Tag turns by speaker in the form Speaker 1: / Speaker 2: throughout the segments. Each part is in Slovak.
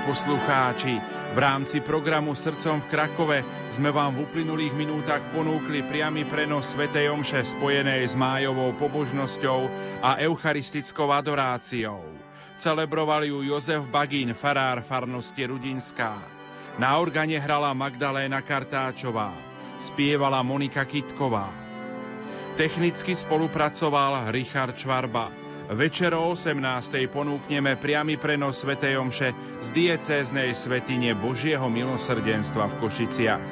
Speaker 1: Poslucháči, v rámci programu Srdcom v Krakove sme vám v uplynulých minútach ponúkli priamy prenos Sv. Omše spojenej s májovou pobožnosťou a eucharistickou adoráciou. Celebroval ju Jozef Bagín, farár farnosti Rudinská. Na organe hrala Magdaléna Kartáčová, spievala Monika Kitková. Technicky spolupracoval Richard Čvarba. Večer o 18. ponúkneme priamy prenos Sv. Omše z diecéznej svetine Božieho milosrdenstva v Košiciach.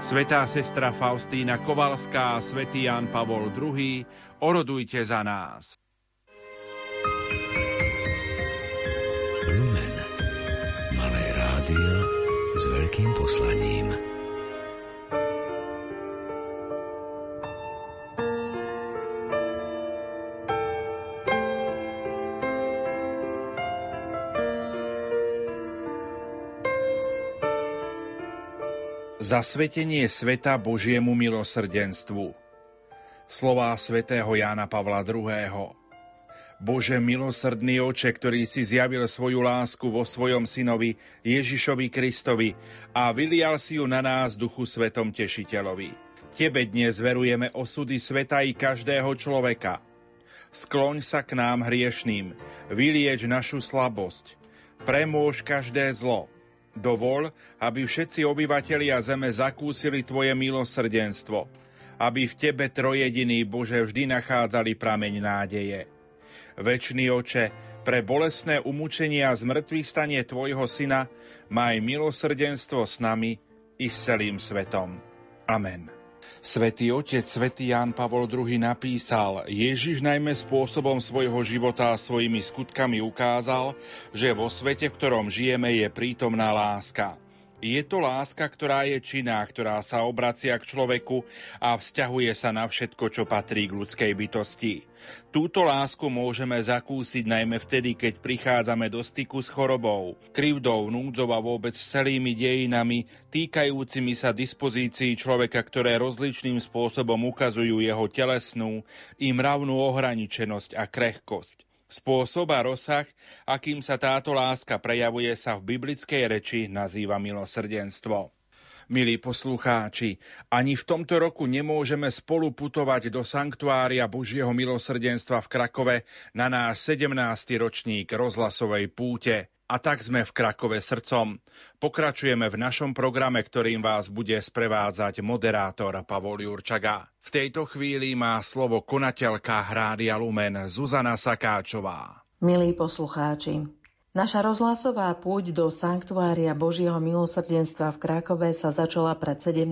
Speaker 1: Svetá sestra Faustína Kovalská a svätý Jan Pavol II, orodujte za nás.
Speaker 2: Lumen. Malé rádio s veľkým poslaním.
Speaker 1: Zasvetenie sveta Božiemu milosrdenstvu Slová svätého Jána Pavla II. Bože milosrdný oče, ktorý si zjavil svoju lásku vo svojom synovi Ježišovi Kristovi a vylial si ju na nás duchu svetom tešiteľovi. Tebe dnes verujeme osudy sveta i každého človeka. Skloň sa k nám hriešným, vylieč našu slabosť, premôž každé zlo, Dovol, aby všetci obyvatelia zeme zakúsili Tvoje milosrdenstvo, aby v Tebe trojediný Bože vždy nachádzali prameň nádeje. Večný oče, pre bolestné umúčenie a zmrtvých stanie Tvojho Syna maj milosrdenstvo s nami i s celým svetom. Amen. Svetý otec Svetý Ján Pavol II napísal, Ježiš najmä spôsobom svojho života a svojimi skutkami ukázal, že vo svete, v ktorom žijeme, je prítomná láska. Je to láska, ktorá je činná, ktorá sa obracia k človeku a vzťahuje sa na všetko, čo patrí k ľudskej bytosti. Túto lásku môžeme zakúsiť najmä vtedy, keď prichádzame do styku s chorobou, krivdou, núdzou a vôbec celými dejinami, týkajúcimi sa dispozícií človeka, ktoré rozličným spôsobom ukazujú jeho telesnú i mravnú ohraničenosť a krehkosť. Spôsob a rozsah, akým sa táto láska prejavuje, sa v biblickej reči nazýva milosrdenstvo. Milí poslucháči, ani v tomto roku nemôžeme spolu putovať do sanktuária Božieho milosrdenstva v Krakove na náš 17. ročník rozhlasovej púte. A tak sme v Krakove srdcom. Pokračujeme v našom programe, ktorým vás bude sprevádzať moderátor Pavol Jurčaga. V tejto chvíli má slovo konateľka Hrádia Lumen Zuzana Sakáčová.
Speaker 3: Milí poslucháči, naša rozhlasová púť do Sanktuária Božieho milosrdenstva v Krakove sa začala pred 17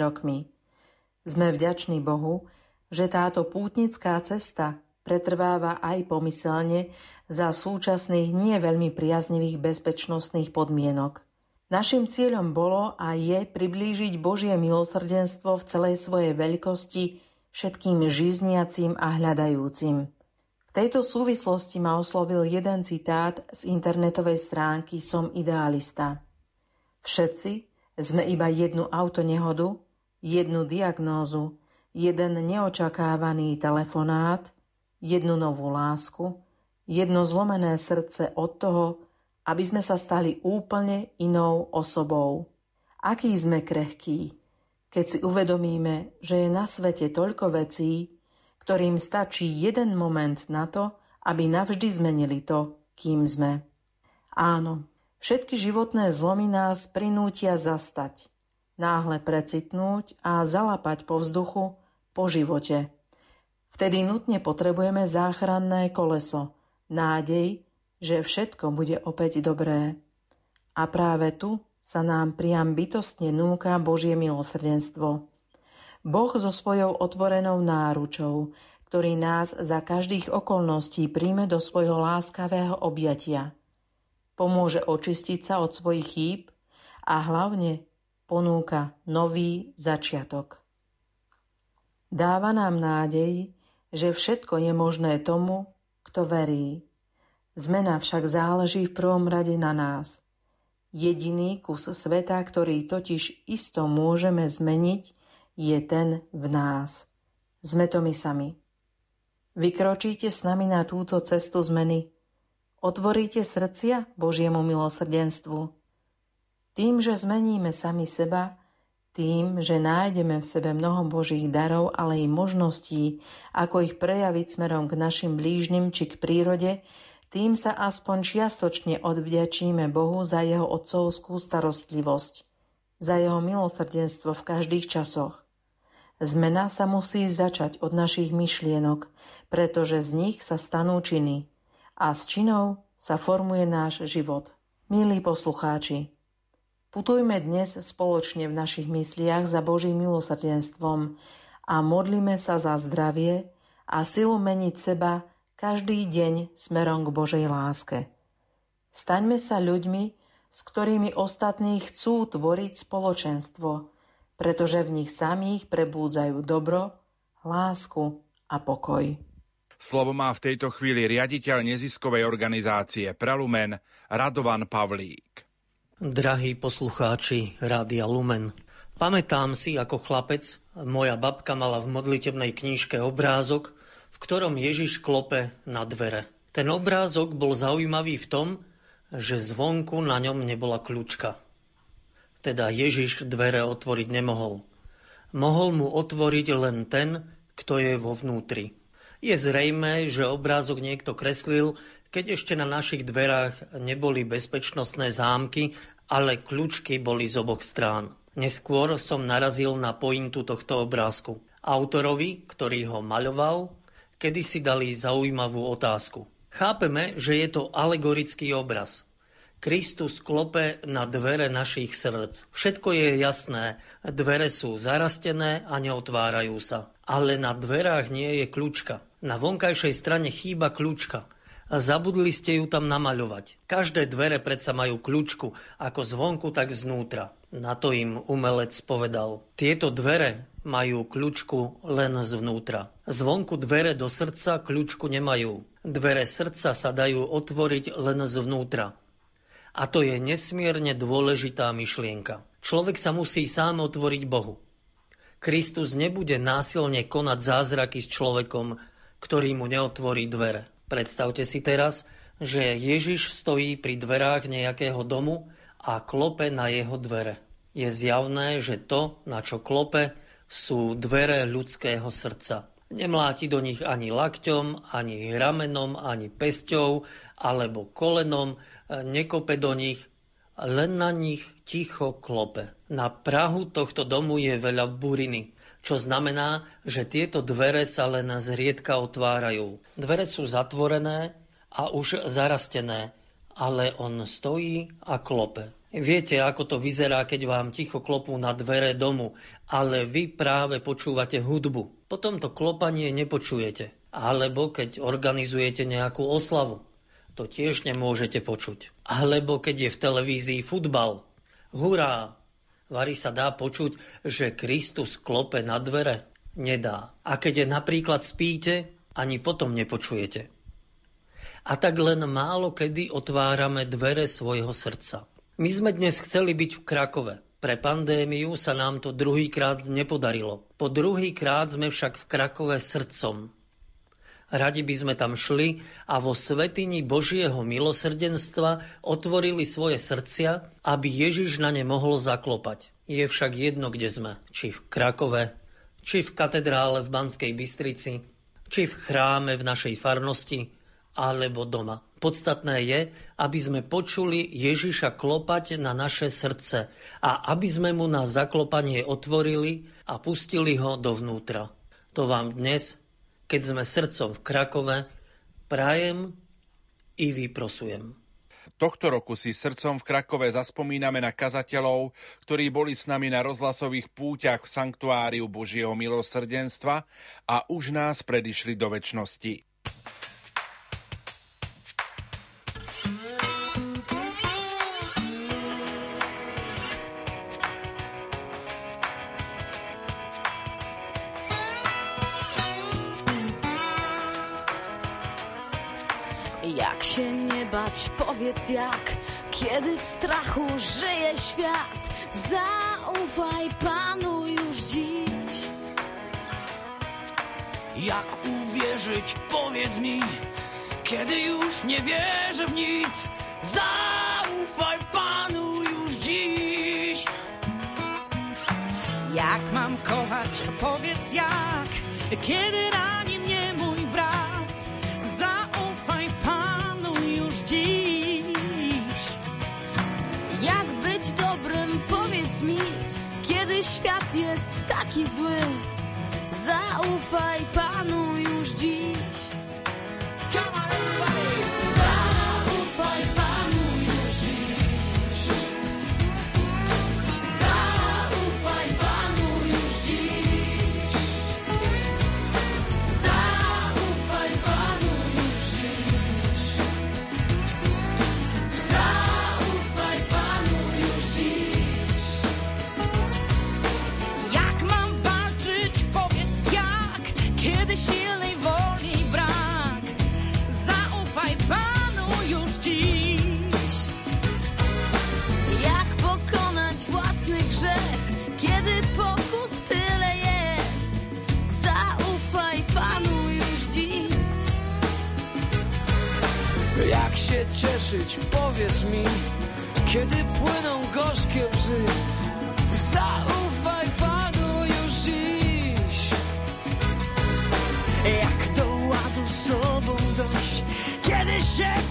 Speaker 3: rokmi. Sme vďační Bohu, že táto pútnická cesta pretrváva aj pomyselne za súčasných nie veľmi priaznivých bezpečnostných podmienok. Našim cieľom bolo a je priblížiť Božie milosrdenstvo v celej svojej veľkosti všetkým žizniacim a hľadajúcim. V tejto súvislosti ma oslovil jeden citát z internetovej stránky Som idealista. Všetci sme iba jednu autonehodu, jednu diagnózu, jeden neočakávaný telefonát, jednu novú lásku, jedno zlomené srdce od toho, aby sme sa stali úplne inou osobou. Aký sme krehkí, keď si uvedomíme, že je na svete toľko vecí, ktorým stačí jeden moment na to, aby navždy zmenili to, kým sme. Áno, všetky životné zlomy nás prinútia zastať, náhle precitnúť a zalapať po vzduchu, po živote. Vtedy nutne potrebujeme záchranné koleso, nádej, že všetko bude opäť dobré. A práve tu sa nám priam bytostne núka Božie milosrdenstvo. Boh so svojou otvorenou náručou, ktorý nás za každých okolností príjme do svojho láskavého objatia. Pomôže očistiť sa od svojich chýb a hlavne ponúka nový začiatok. Dáva nám nádej, že všetko je možné tomu, kto verí. Zmena však záleží v prvom rade na nás. Jediný kus sveta, ktorý totiž isto môžeme zmeniť, je ten v nás. Sme to my sami. Vykročíte s nami na túto cestu zmeny? Otvoríte srdcia Božiemu milosrdenstvu. Tým, že zmeníme sami seba, tým, že nájdeme v sebe mnoho Božích darov, ale i možností, ako ich prejaviť smerom k našim blížnym či k prírode, tým sa aspoň čiastočne odvďačíme Bohu za jeho otcovskú starostlivosť, za jeho milosrdenstvo v každých časoch. Zmena sa musí začať od našich myšlienok, pretože z nich sa stanú činy a z činov sa formuje náš život. Milí poslucháči, Putujme dnes spoločne v našich mysliach za Božím milosrdenstvom a modlíme sa za zdravie a silu meniť seba každý deň smerom k Božej láske. Staňme sa ľuďmi, s ktorými ostatní chcú tvoriť spoločenstvo, pretože v nich samých prebúdzajú dobro, lásku a pokoj.
Speaker 1: Slovo má v tejto chvíli riaditeľ neziskovej organizácie Prelumen Radovan Pavlík.
Speaker 4: Drahí poslucháči Rádia Lumen, pamätám si, ako chlapec, moja babka mala v modlitebnej knižke obrázok, v ktorom Ježiš klope na dvere. Ten obrázok bol zaujímavý v tom, že zvonku na ňom nebola kľúčka. Teda Ježiš dvere otvoriť nemohol. Mohol mu otvoriť len ten, kto je vo vnútri. Je zrejme, že obrázok niekto kreslil, keď ešte na našich dverách neboli bezpečnostné zámky, ale kľúčky boli z oboch strán. Neskôr som narazil na pointu tohto obrázku. Autorovi, ktorý ho maľoval, kedy si dali zaujímavú otázku. Chápeme, že je to alegorický obraz. Kristus klope na dvere našich srdc. Všetko je jasné, dvere sú zarastené a neotvárajú sa. Ale na dverách nie je kľúčka. Na vonkajšej strane chýba kľúčka a zabudli ste ju tam namaľovať. Každé dvere predsa majú kľúčku, ako zvonku, tak znútra. Na to im umelec povedal. Tieto dvere majú kľúčku len zvnútra. Zvonku dvere do srdca kľúčku nemajú. Dvere srdca sa dajú otvoriť len zvnútra. A to je nesmierne dôležitá myšlienka. Človek sa musí sám otvoriť Bohu. Kristus nebude násilne konať zázraky s človekom, ktorý mu neotvorí dvere. Predstavte si teraz, že Ježiš stojí pri dverách nejakého domu a klope na jeho dvere. Je zjavné, že to, na čo klope, sú dvere ľudského srdca. Nemláti do nich ani lakťom, ani ramenom, ani pesťou alebo kolenom, nekope do nich, len na nich ticho klope. Na Prahu tohto domu je veľa buriny čo znamená, že tieto dvere sa len zriedka otvárajú. Dvere sú zatvorené a už zarastené, ale on stojí a klope. Viete, ako to vyzerá, keď vám ticho klopú na dvere domu, ale vy práve počúvate hudbu. Potom to klopanie nepočujete. Alebo keď organizujete nejakú oslavu. To tiež nemôžete počuť. Alebo keď je v televízii futbal. Hurá, Vary sa dá počuť, že Kristus klope na dvere? Nedá. A keď je napríklad spíte, ani potom nepočujete. A tak len málo kedy otvárame dvere svojho srdca. My sme dnes chceli byť v Krakove. Pre pandémiu sa nám to druhýkrát nepodarilo. Po druhýkrát sme však v Krakove srdcom. Radi by sme tam šli a vo svetini Božieho milosrdenstva otvorili svoje srdcia, aby Ježiš na ne mohol zaklopať. Je však jedno, kde sme. Či v Krakove, či v katedrále v Banskej Bystrici, či v chráme v našej farnosti, alebo doma. Podstatné je, aby sme počuli Ježiša klopať na naše srdce a aby sme mu na zaklopanie otvorili a pustili ho dovnútra. To vám dnes keď sme srdcom v Krakove, prajem i vyprosujem.
Speaker 1: Tohto roku si srdcom v Krakove zaspomíname na kazateľov, ktorí boli s nami na rozhlasových púťach v Sanktuáriu Božieho milosrdenstva a už nás predišli do väčšnosti.
Speaker 5: Bać, powiedz jak, kiedy w strachu żyje świat. Zaufaj Panu już dziś.
Speaker 6: Jak uwierzyć, powiedz mi, kiedy już nie wierzę w nic. Zaufaj Panu już dziś.
Speaker 7: Jak mam kochać, powiedz jak, kiedy rani
Speaker 5: taki zły. Zaufaj Panu już dziś.
Speaker 6: Się cieszyć, powiedz mi, kiedy płyną gorzkie łzy. Zaufaj Panu już dziś.
Speaker 7: Jak do ładu sobą dojść, kiedy siebie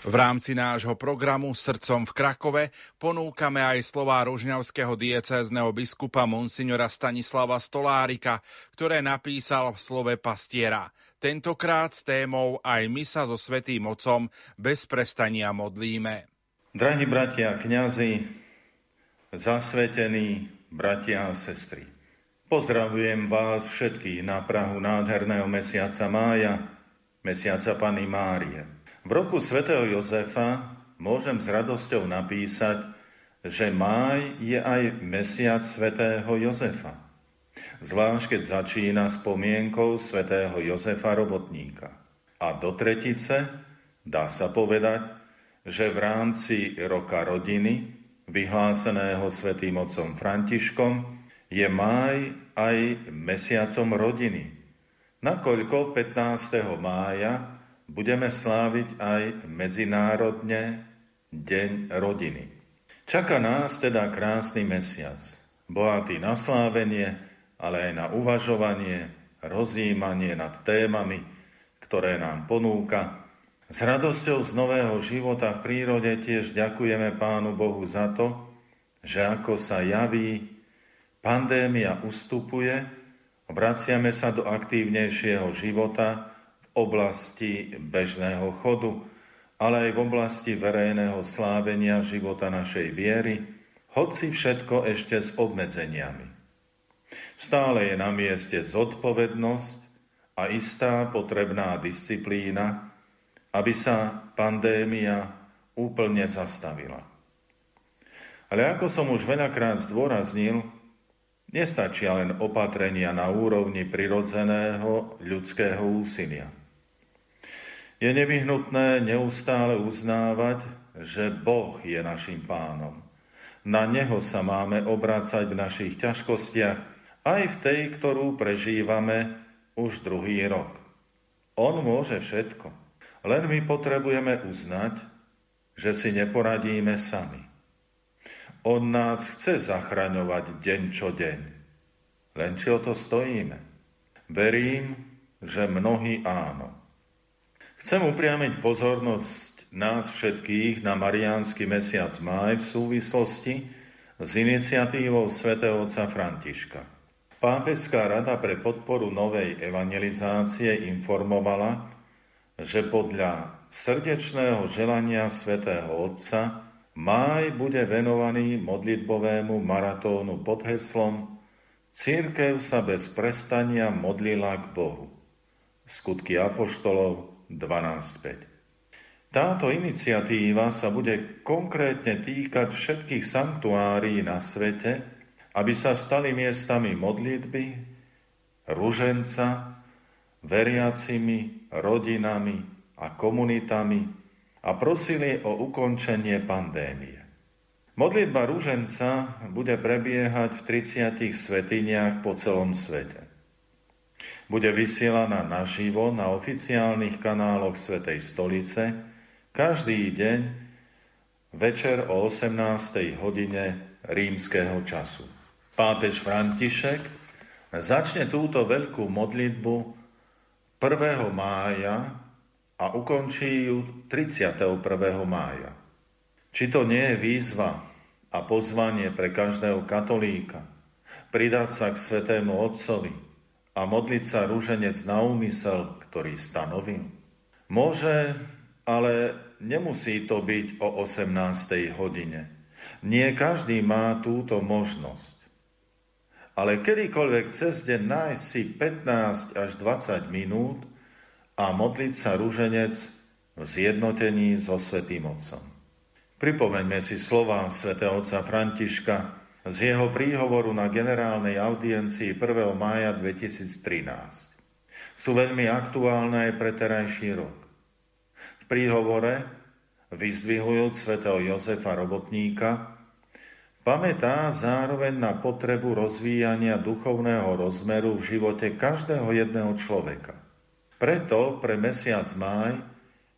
Speaker 1: V rámci nášho programu Srdcom v Krakove ponúkame aj slová rožňavského diecézneho biskupa monsignora Stanislava Stolárika, ktoré napísal v slove pastiera. Tentokrát s témou aj my sa so Svetým Otcom bez prestania modlíme.
Speaker 8: Drahí bratia, kňazi, zasvetení bratia a sestry. Pozdravujem vás všetkých na Prahu nádherného mesiaca mája, mesiaca Pany Márie. V roku svätého Jozefa môžem s radosťou napísať, že máj je aj mesiac svätého Jozefa. Zvlášť keď začína spomienkou svätého Jozefa Robotníka. A do tretice dá sa povedať, že v rámci roka rodiny, vyhláseného svätým otcom Františkom, je máj aj mesiacom rodiny. Nakoľko 15. mája budeme sláviť aj medzinárodne Deň rodiny. Čaká nás teda krásny mesiac, bohatý na slávenie ale aj na uvažovanie, rozjímanie nad témami, ktoré nám ponúka. S radosťou z nového života v prírode tiež ďakujeme Pánu Bohu za to, že ako sa javí, pandémia ustupuje, vraciame sa do aktívnejšieho života oblasti bežného chodu, ale aj v oblasti verejného slávenia života našej viery, hoci všetko ešte s obmedzeniami. Stále je na mieste zodpovednosť a istá potrebná disciplína, aby sa pandémia úplne zastavila. Ale ako som už veľakrát zdôraznil, nestačia len opatrenia na úrovni prirodzeného ľudského úsilia. Je nevyhnutné neustále uznávať, že Boh je našim pánom. Na Neho sa máme obrácať v našich ťažkostiach, aj v tej, ktorú prežívame už druhý rok. On môže všetko. Len my potrebujeme uznať, že si neporadíme sami. On nás chce zachraňovať deň čo deň. Len či o to stojíme. Verím, že mnohí áno. Chcem upriamiť pozornosť nás všetkých na mariánsky mesiac máj v súvislosti s iniciatívou svätého otca Františka. Pápeská rada pre podporu novej evangelizácie informovala, že podľa srdečného želania svätého Otca máj bude venovaný modlitbovému maratónu pod heslom Církev sa bez prestania modlila k Bohu. Skutky Apoštolov 12.5 Táto iniciatíva sa bude konkrétne týkať všetkých sanktuárií na svete, aby sa stali miestami modlitby, ruženca, veriacimi, rodinami a komunitami a prosili o ukončenie pandémie. Modlitba rúženca bude prebiehať v 30 svetiniach po celom svete. Bude vysielaná naživo na oficiálnych kanáloch Svetej stolice každý deň večer o 18. hodine rímskeho času. Pápež František začne túto veľkú modlitbu 1. mája a ukončí ju 31. mája. Či to nie je výzva a pozvanie pre každého katolíka pridať sa k Svetému Otcovi a modliť sa rúženec na úmysel, ktorý stanovil? Môže, ale nemusí to byť o 18. hodine. Nie každý má túto možnosť. Ale kedykoľvek cez deň nájsť si 15 až 20 minút a modliť sa rúženec v zjednotení so Svetým Otcom. Pripomeňme si slova svätého otca Františka z jeho príhovoru na generálnej audiencii 1. mája 2013. Sú veľmi aktuálne aj pre terajší rok. V príhovore, vyzdvihujúc svätého Jozefa Robotníka, Pamätá zároveň na potrebu rozvíjania duchovného rozmeru v živote každého jedného človeka. Preto pre mesiac máj,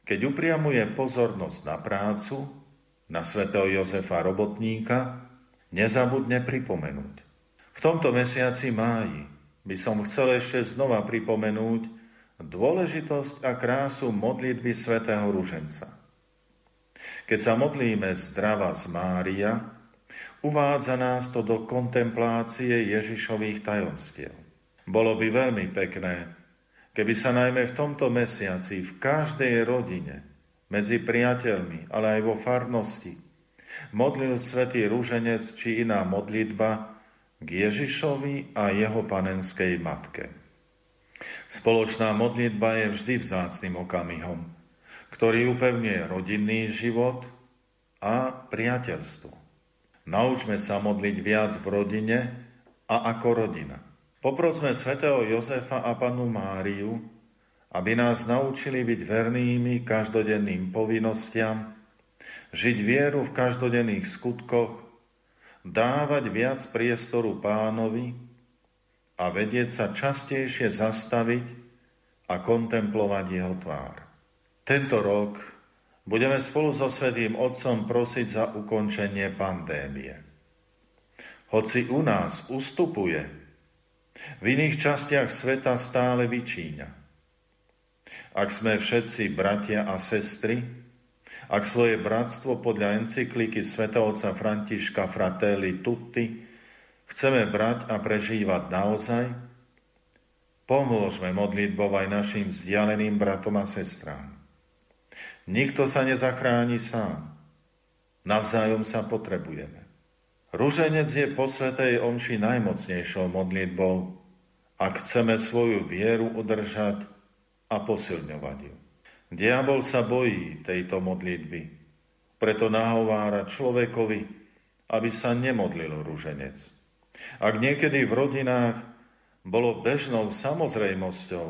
Speaker 8: keď upriamuje pozornosť na prácu, na svätého Jozefa Robotníka, nezabudne pripomenúť. V tomto mesiaci máji by som chcel ešte znova pripomenúť dôležitosť a krásu modlitby svätého Ruženca. Keď sa modlíme zdrava z Mária, Uvádza nás to do kontemplácie Ježišových tajomstiev. Bolo by veľmi pekné, keby sa najmä v tomto mesiaci v každej rodine, medzi priateľmi, ale aj vo farnosti, modlil svätý rúženec či iná modlitba k Ježišovi a jeho panenskej matke. Spoločná modlitba je vždy vzácným okamihom, ktorý upevňuje rodinný život a priateľstvo. Naučme sa modliť viac v rodine a ako rodina. Poprosme svätého Jozefa a panu Máriu, aby nás naučili byť vernými každodenným povinnostiam, žiť vieru v každodenných skutkoch, dávať viac priestoru pánovi a vedieť sa častejšie zastaviť a kontemplovať jeho tvár. Tento rok budeme spolu so Svetým Otcom prosiť za ukončenie pandémie. Hoci u nás ustupuje, V iných častiach sveta stále vyčíňa. Ak sme všetci bratia a sestry, ak svoje bratstvo podľa encykliky svetovca Františka Fratelli Tutti chceme brať a prežívať naozaj, pomôžme modlitbou aj našim vzdialeným bratom a sestrám. Nikto sa nezachráni sám. Navzájom sa potrebujeme. Rúženec je po Svetej Omši najmocnejšou modlitbou, ak chceme svoju vieru udržať a posilňovať ju. Diabol sa bojí tejto modlitby, preto nahovára človekovi, aby sa nemodlil rúženec. Ak niekedy v rodinách bolo bežnou samozrejmosťou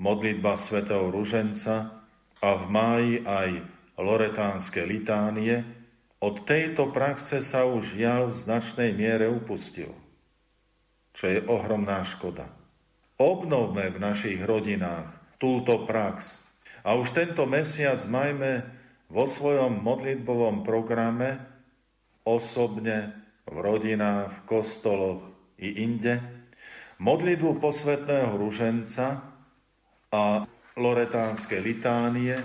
Speaker 8: modlitba svätého Ruženca a v máji aj loretánske litánie, od tejto praxe sa už žiaľ v značnej miere upustil, čo je ohromná škoda. Obnovme v našich rodinách túto prax. A už tento mesiac majme vo svojom modlitbovom programe osobne, v rodinách, v kostoloch i inde modlitbu posvetného ruženca a loretánske litánie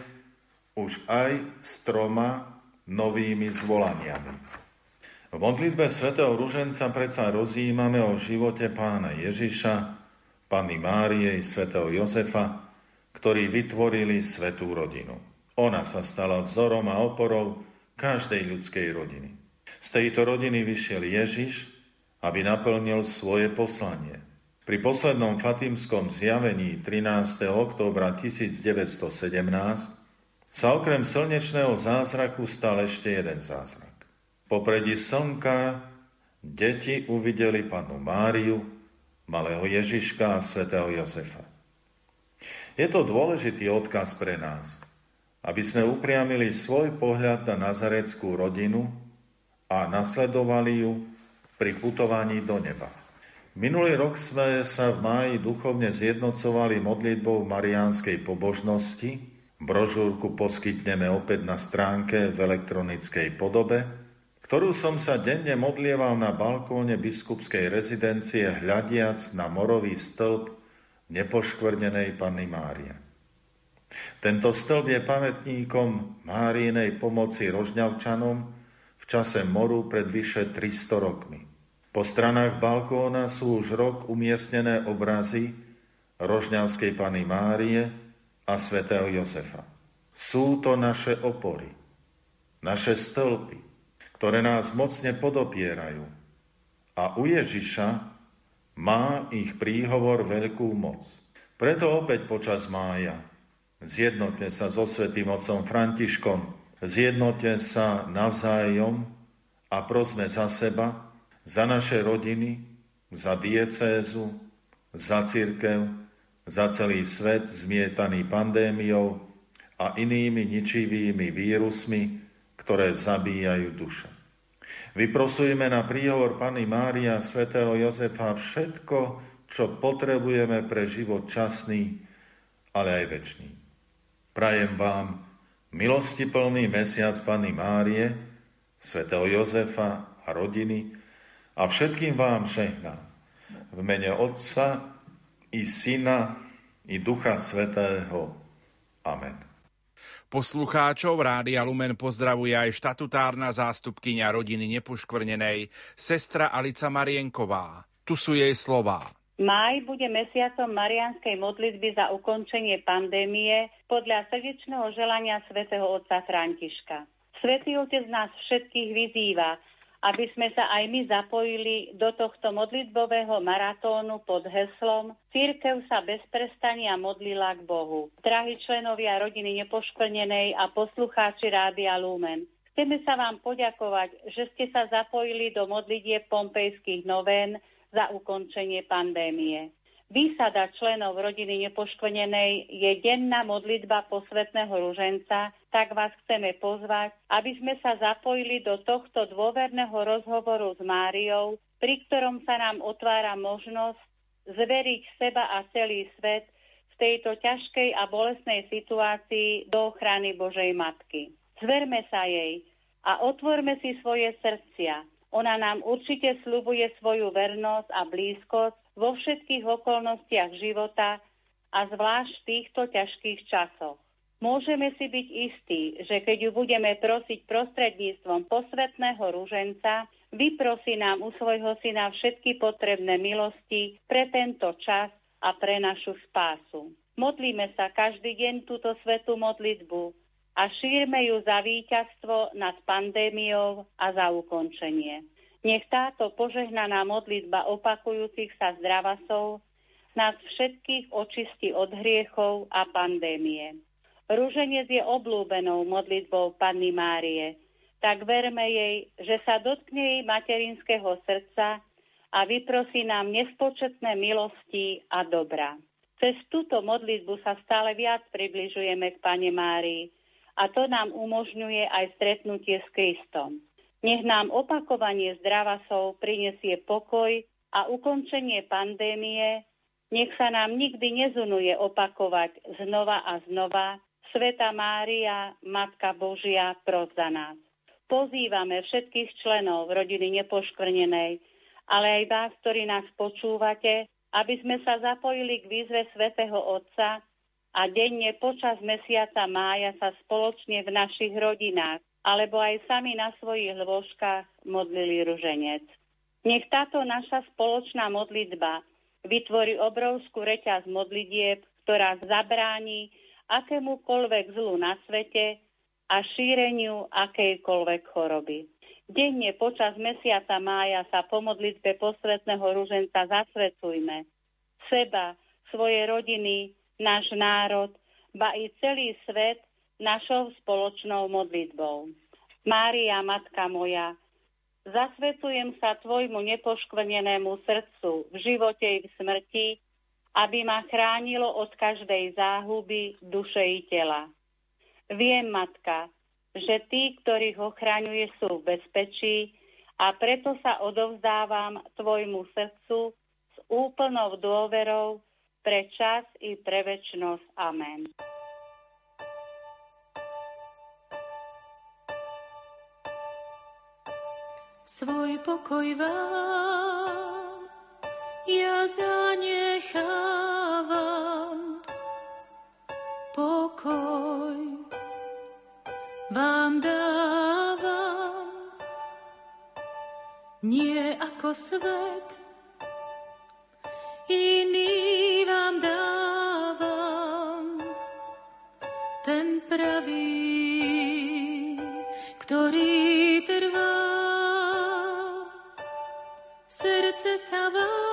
Speaker 8: už aj s troma novými zvolaniami. V modlitbe svätého Ruženca predsa rozjímame o živote pána Ježiša, Panny Márie i svätého Jozefa, ktorí vytvorili svetú rodinu. Ona sa stala vzorom a oporou každej ľudskej rodiny. Z tejto rodiny vyšiel Ježiš, aby naplnil svoje poslanie. Pri poslednom fatimskom zjavení 13. októbra 1917 sa okrem slnečného zázraku stal ešte jeden zázrak. Popredí slnka deti uvideli panu Máriu, malého Ježiška a svätého Jozefa. Je to dôležitý odkaz pre nás, aby sme upriamili svoj pohľad na nazareckú rodinu a nasledovali ju pri putovaní do neba. Minulý rok sme sa v máji duchovne zjednocovali modlitbou mariánskej pobožnosti, Brožúrku poskytneme opäť na stránke v elektronickej podobe, ktorú som sa denne modlieval na balkóne biskupskej rezidencie hľadiac na morový stĺp nepoškvrnenej Panny Márie. Tento stĺp je pamätníkom Márinej pomoci rožňavčanom v čase moru pred vyše 300 rokmi. Po stranách balkóna sú už rok umiestnené obrazy rožňavskej Pany Márie, a svätého Jozefa. Sú to naše opory, naše stĺpy, ktoré nás mocne podopierajú. A u Ježiša má ich príhovor veľkú moc. Preto opäť počas mája zjednote sa so svetým otcom Františkom, zjednote sa navzájom a prosme za seba, za naše rodiny, za diecézu, za církev, za celý svet zmietaný pandémiou a inými ničivými vírusmi, ktoré zabíjajú duše. Vyprosujeme na príhovor Pany Mária svätého Jozefa všetko, čo potrebujeme pre život časný, ale aj väčší. Prajem vám milosti plný mesiac Pany Márie, svätého Jozefa a rodiny a všetkým vám žehnám. V mene Otca i Syna, i Ducha Svetého. Amen.
Speaker 1: Poslucháčov Rádia Lumen pozdravuje aj štatutárna zástupkynia rodiny nepoškvrnenej, sestra Alica Marienková. Tu sú jej slová.
Speaker 9: Maj bude mesiacom marianskej modlitby za ukončenie pandémie podľa srdečného želania svätého otca Františka. Svetý otec nás všetkých vyzýva, aby sme sa aj my zapojili do tohto modlitbového maratónu pod heslom Církev sa bez prestania modlila k Bohu. Drahí členovia rodiny nepoškvrnenej a poslucháči Rádia Lumen, chceme sa vám poďakovať, že ste sa zapojili do modlitie pompejských novén za ukončenie pandémie. Výsada členov rodiny nepoškvrnenej je denná modlitba posvetného ruženca, tak vás chceme pozvať, aby sme sa zapojili do tohto dôverného rozhovoru s Máriou, pri ktorom sa nám otvára možnosť zveriť seba a celý svet v tejto ťažkej a bolesnej situácii do ochrany Božej Matky. Zverme sa jej a otvorme si svoje srdcia. Ona nám určite slubuje svoju vernosť a blízkosť vo všetkých okolnostiach života a zvlášť v týchto ťažkých časoch. Môžeme si byť istí, že keď ju budeme prosiť prostredníctvom posvetného rúženca, vyprosí nám u svojho syna všetky potrebné milosti pre tento čas a pre našu spásu. Modlíme sa každý deň túto svetú modlitbu a šírme ju za víťazstvo nad pandémiou a za ukončenie. Nech táto požehnaná modlitba opakujúcich sa zdravasov nás všetkých očistí od hriechov a pandémie. Rúženec je oblúbenou modlitbou Panny Márie, tak verme jej, že sa dotkne jej materinského srdca a vyprosí nám nespočetné milosti a dobra. Cez túto modlitbu sa stále viac približujeme k Pane Márii a to nám umožňuje aj stretnutie s Kristom. Nech nám opakovanie zdravasov prinesie pokoj a ukončenie pandémie, nech sa nám nikdy nezunuje opakovať znova a znova, Sveta Mária, Matka Božia, pros za nás. Pozývame všetkých členov rodiny nepoškvrnenej, ale aj vás, ktorí nás počúvate, aby sme sa zapojili k výzve svätého Otca a denne počas mesiaca mája sa spoločne v našich rodinách alebo aj sami na svojich lôžkach modlili ruženec. Nech táto naša spoločná modlitba vytvorí obrovskú reťaz modlitieb, ktorá zabráni akémukoľvek zlu na svete a šíreniu akejkoľvek choroby. Denne počas mesiaca mája sa po modlitbe posvetného ruženca zasvetujme. Seba, svoje rodiny, náš národ, ba i celý svet našou spoločnou modlitbou. Mária, Matka moja, zasvetujem sa Tvojmu nepoškvrnenému srdcu v živote i v smrti, aby ma chránilo od každej záhuby duše i tela. Viem, matka, že tí, ktorých ochraňuje, sú v bezpečí a preto sa odovzdávam tvojmu srdcu s úplnou dôverou pre čas i pre väčnosť. Amen.
Speaker 10: Svoj pokoj vám. Ja zanechávam pokoj. Vám dávam nie ako svet iný vám dávam ten pravý ktorý srdce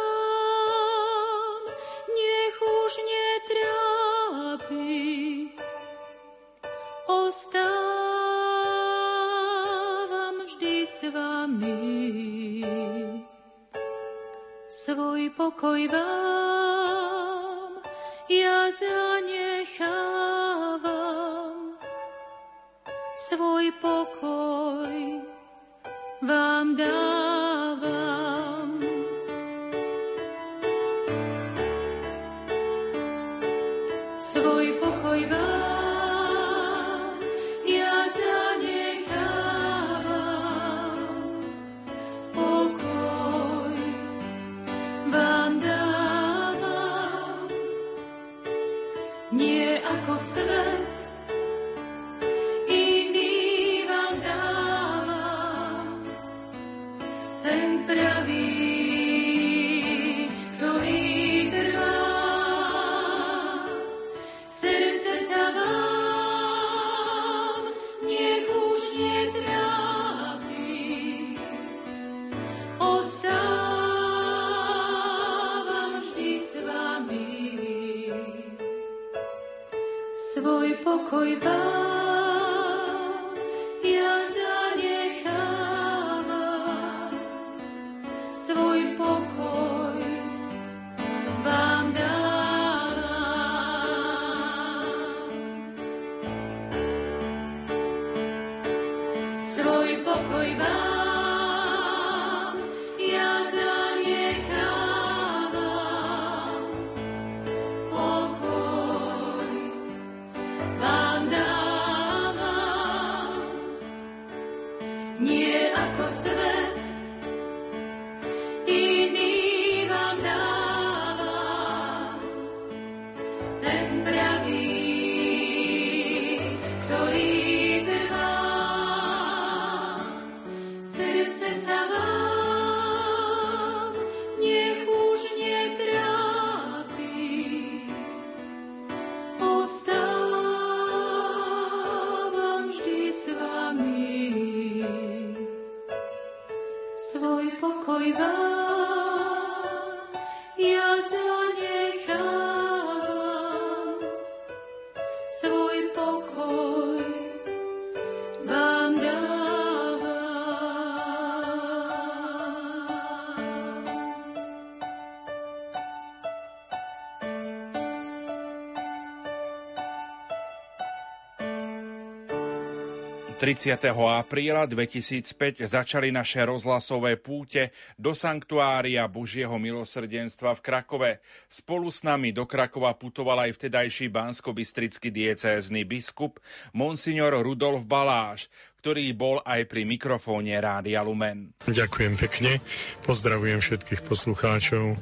Speaker 1: 30. apríla 2005 začali naše rozhlasové púte do Sanktuária Božieho milosrdenstva v Krakove. Spolu s nami do Krakova putoval aj vtedajší bansko-bystrický diecézny biskup Monsignor Rudolf Baláš, ktorý bol aj pri mikrofóne Rádia Lumen.
Speaker 11: Ďakujem pekne, pozdravujem všetkých poslucháčov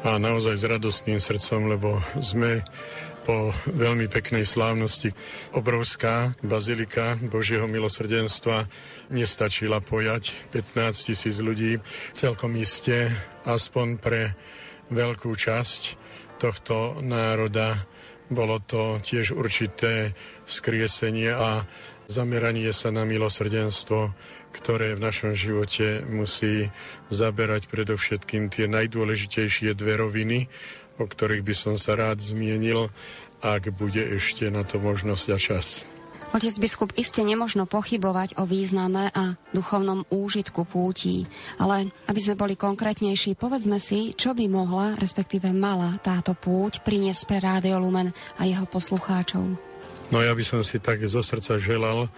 Speaker 11: a naozaj s radostným srdcom, lebo sme po veľmi peknej slávnosti. Obrovská bazilika Božieho milosrdenstva nestačila pojať 15 tisíc ľudí. Celkom iste, aspoň pre veľkú časť tohto národa, bolo to tiež určité vzkriesenie a zameranie sa na milosrdenstvo, ktoré v našom živote musí zaberať predovšetkým tie najdôležitejšie dve roviny, o ktorých by som sa rád zmienil, ak bude ešte na to možnosť a čas.
Speaker 12: Otec biskup, iste nemožno pochybovať o význame a duchovnom úžitku pútí, ale aby sme boli konkrétnejší, povedzme si, čo by mohla, respektíve mala táto púť priniesť pre Rádio Lumen a jeho poslucháčov.
Speaker 11: No ja by som si tak zo srdca želal,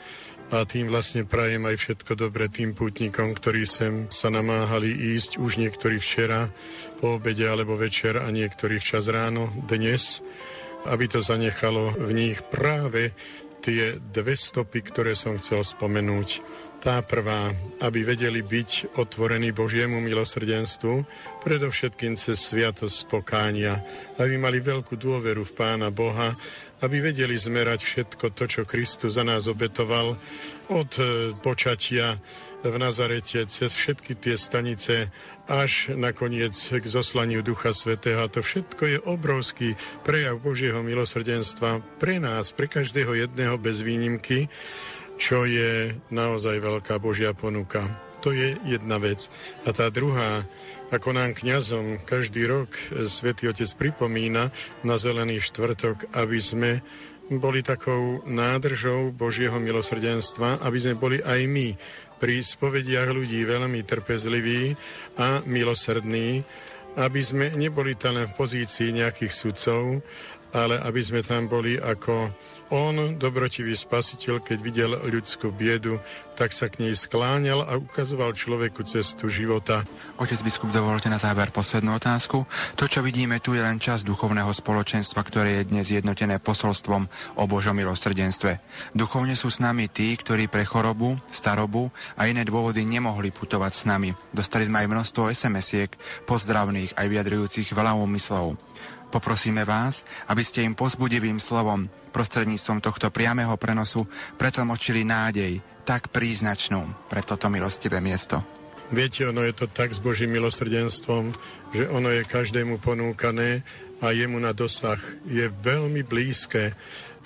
Speaker 11: a tým vlastne prajem aj všetko dobre tým pútnikom, ktorí sem sa namáhali ísť, už niektorí včera po obede alebo večer a niektorí včas ráno dnes, aby to zanechalo v nich práve tie dve stopy, ktoré som chcel spomenúť. Tá prvá, aby vedeli byť otvorení Božiemu milosrdenstvu, predovšetkým cez sviatosť pokánia, aby mali veľkú dôveru v Pána Boha, aby vedeli zmerať všetko to, čo Kristus za nás obetoval od e, počatia v Nazarete cez všetky tie stanice až nakoniec k zoslaniu Ducha Svetého. A to všetko je obrovský prejav Božieho milosrdenstva pre nás, pre každého jedného bez výnimky, čo je naozaj veľká Božia ponuka. To je jedna vec. A tá druhá, ako nám kňazom každý rok Svetý Otec pripomína na Zelený štvrtok, aby sme boli takou nádržou Božieho milosrdenstva, aby sme boli aj my pri spovediach ľudí veľmi trpezliví a milosrdní, aby sme neboli tam len v pozícii nejakých sudcov, ale aby sme tam boli ako on, dobrotivý spasiteľ, keď videl ľudskú biedu, tak sa k nej skláňal a ukazoval človeku cestu života.
Speaker 13: Otec biskup, dovolte na záver poslednú otázku. To, čo vidíme tu, je len čas duchovného spoločenstva, ktoré je dnes jednotené posolstvom o Božom milosrdenstve. Duchovne sú s nami tí, ktorí pre chorobu, starobu a iné dôvody nemohli putovať s nami. Dostali sme aj množstvo SMS-iek, pozdravných aj vyjadrujúcich veľa úmyslov. Poprosíme vás, aby ste im pozbudivým slovom prostredníctvom tohto priamého prenosu pretlmočili nádej, tak príznačnú pre toto milostivé miesto.
Speaker 11: Viete, ono je to tak s Božím milosrdenstvom, že ono je každému ponúkané a jemu na dosah je veľmi blízke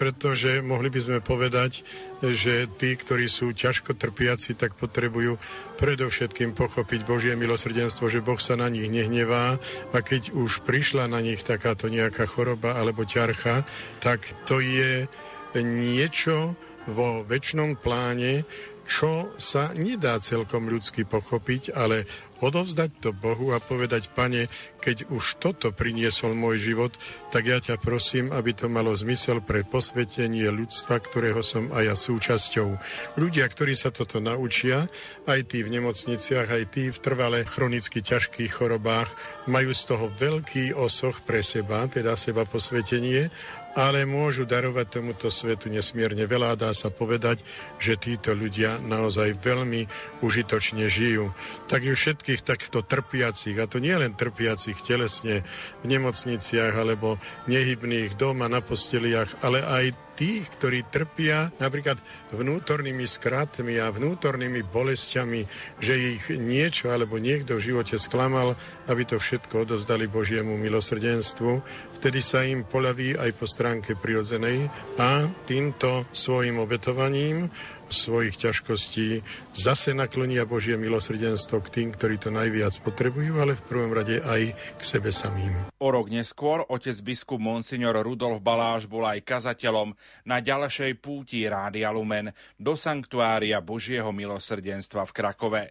Speaker 11: pretože mohli by sme povedať, že tí, ktorí sú ťažko trpiaci, tak potrebujú predovšetkým pochopiť Božie milosrdenstvo, že Boh sa na nich nehnevá a keď už prišla na nich takáto nejaká choroba alebo ťarcha, tak to je niečo vo väčšnom pláne, čo sa nedá celkom ľudsky pochopiť, ale odovzdať to Bohu a povedať, pane, keď už toto priniesol môj život, tak ja ťa prosím, aby to malo zmysel pre posvetenie ľudstva, ktorého som aj ja súčasťou. Ľudia, ktorí sa toto naučia, aj tí v nemocniciach, aj tí v trvale chronicky ťažkých chorobách, majú z toho veľký osoch pre seba, teda seba posvetenie ale môžu darovať tomuto svetu nesmierne veľa. Dá sa povedať, že títo ľudia naozaj veľmi užitočne žijú. Tak ju všetkých takto trpiacich, a to nie len trpiacich telesne v nemocniciach alebo nehybných doma na posteliach, ale aj tých, ktorí trpia napríklad vnútornými skratmi a vnútornými bolestiami, že ich niečo alebo niekto v živote sklamal, aby to všetko odozdali Božiemu milosrdenstvu. Vtedy sa im poľaví aj po stránke prirodzenej. A týmto svojim obetovaním svojich ťažkostí zase naklonia Božie milosrdenstvo k tým, ktorí to najviac potrebujú, ale v prvom rade aj k sebe samým.
Speaker 1: O rok neskôr otec biskup Monsignor Rudolf Baláš bol aj kazateľom na ďalšej púti Rádia Lumen do sanktuária Božieho milosrdenstva v Krakove.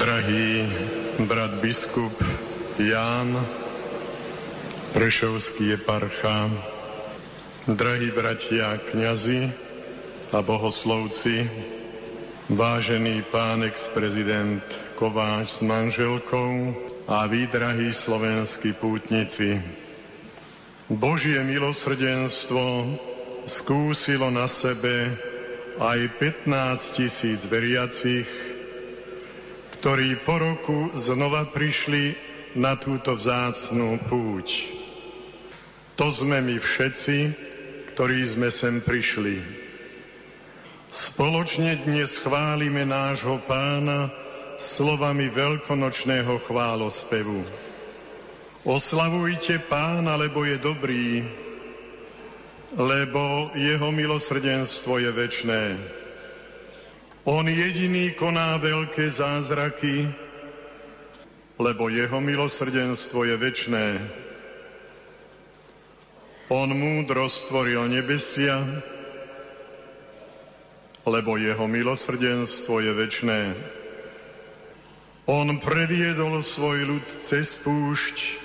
Speaker 11: Drahý brat biskup Ján, Prešovský eparcha, drahí bratia kňazi, a bohoslovci, vážený pán ex-prezident Kováč s manželkou a výdrahí slovenskí pútnici. Božie milosrdenstvo skúsilo na sebe aj 15 tisíc veriacich, ktorí po roku znova prišli na túto vzácnú púť. To sme my všetci, ktorí sme sem prišli. Spoločne dnes chválime nášho pána slovami veľkonočného chválospevu. Oslavujte pána, lebo je dobrý, lebo jeho milosrdenstvo je večné. On jediný koná veľké zázraky, lebo jeho milosrdenstvo je večné. On múdro stvoril nebesia, lebo jeho milosrdenstvo je večné. On previedol svoj ľud cez púšť,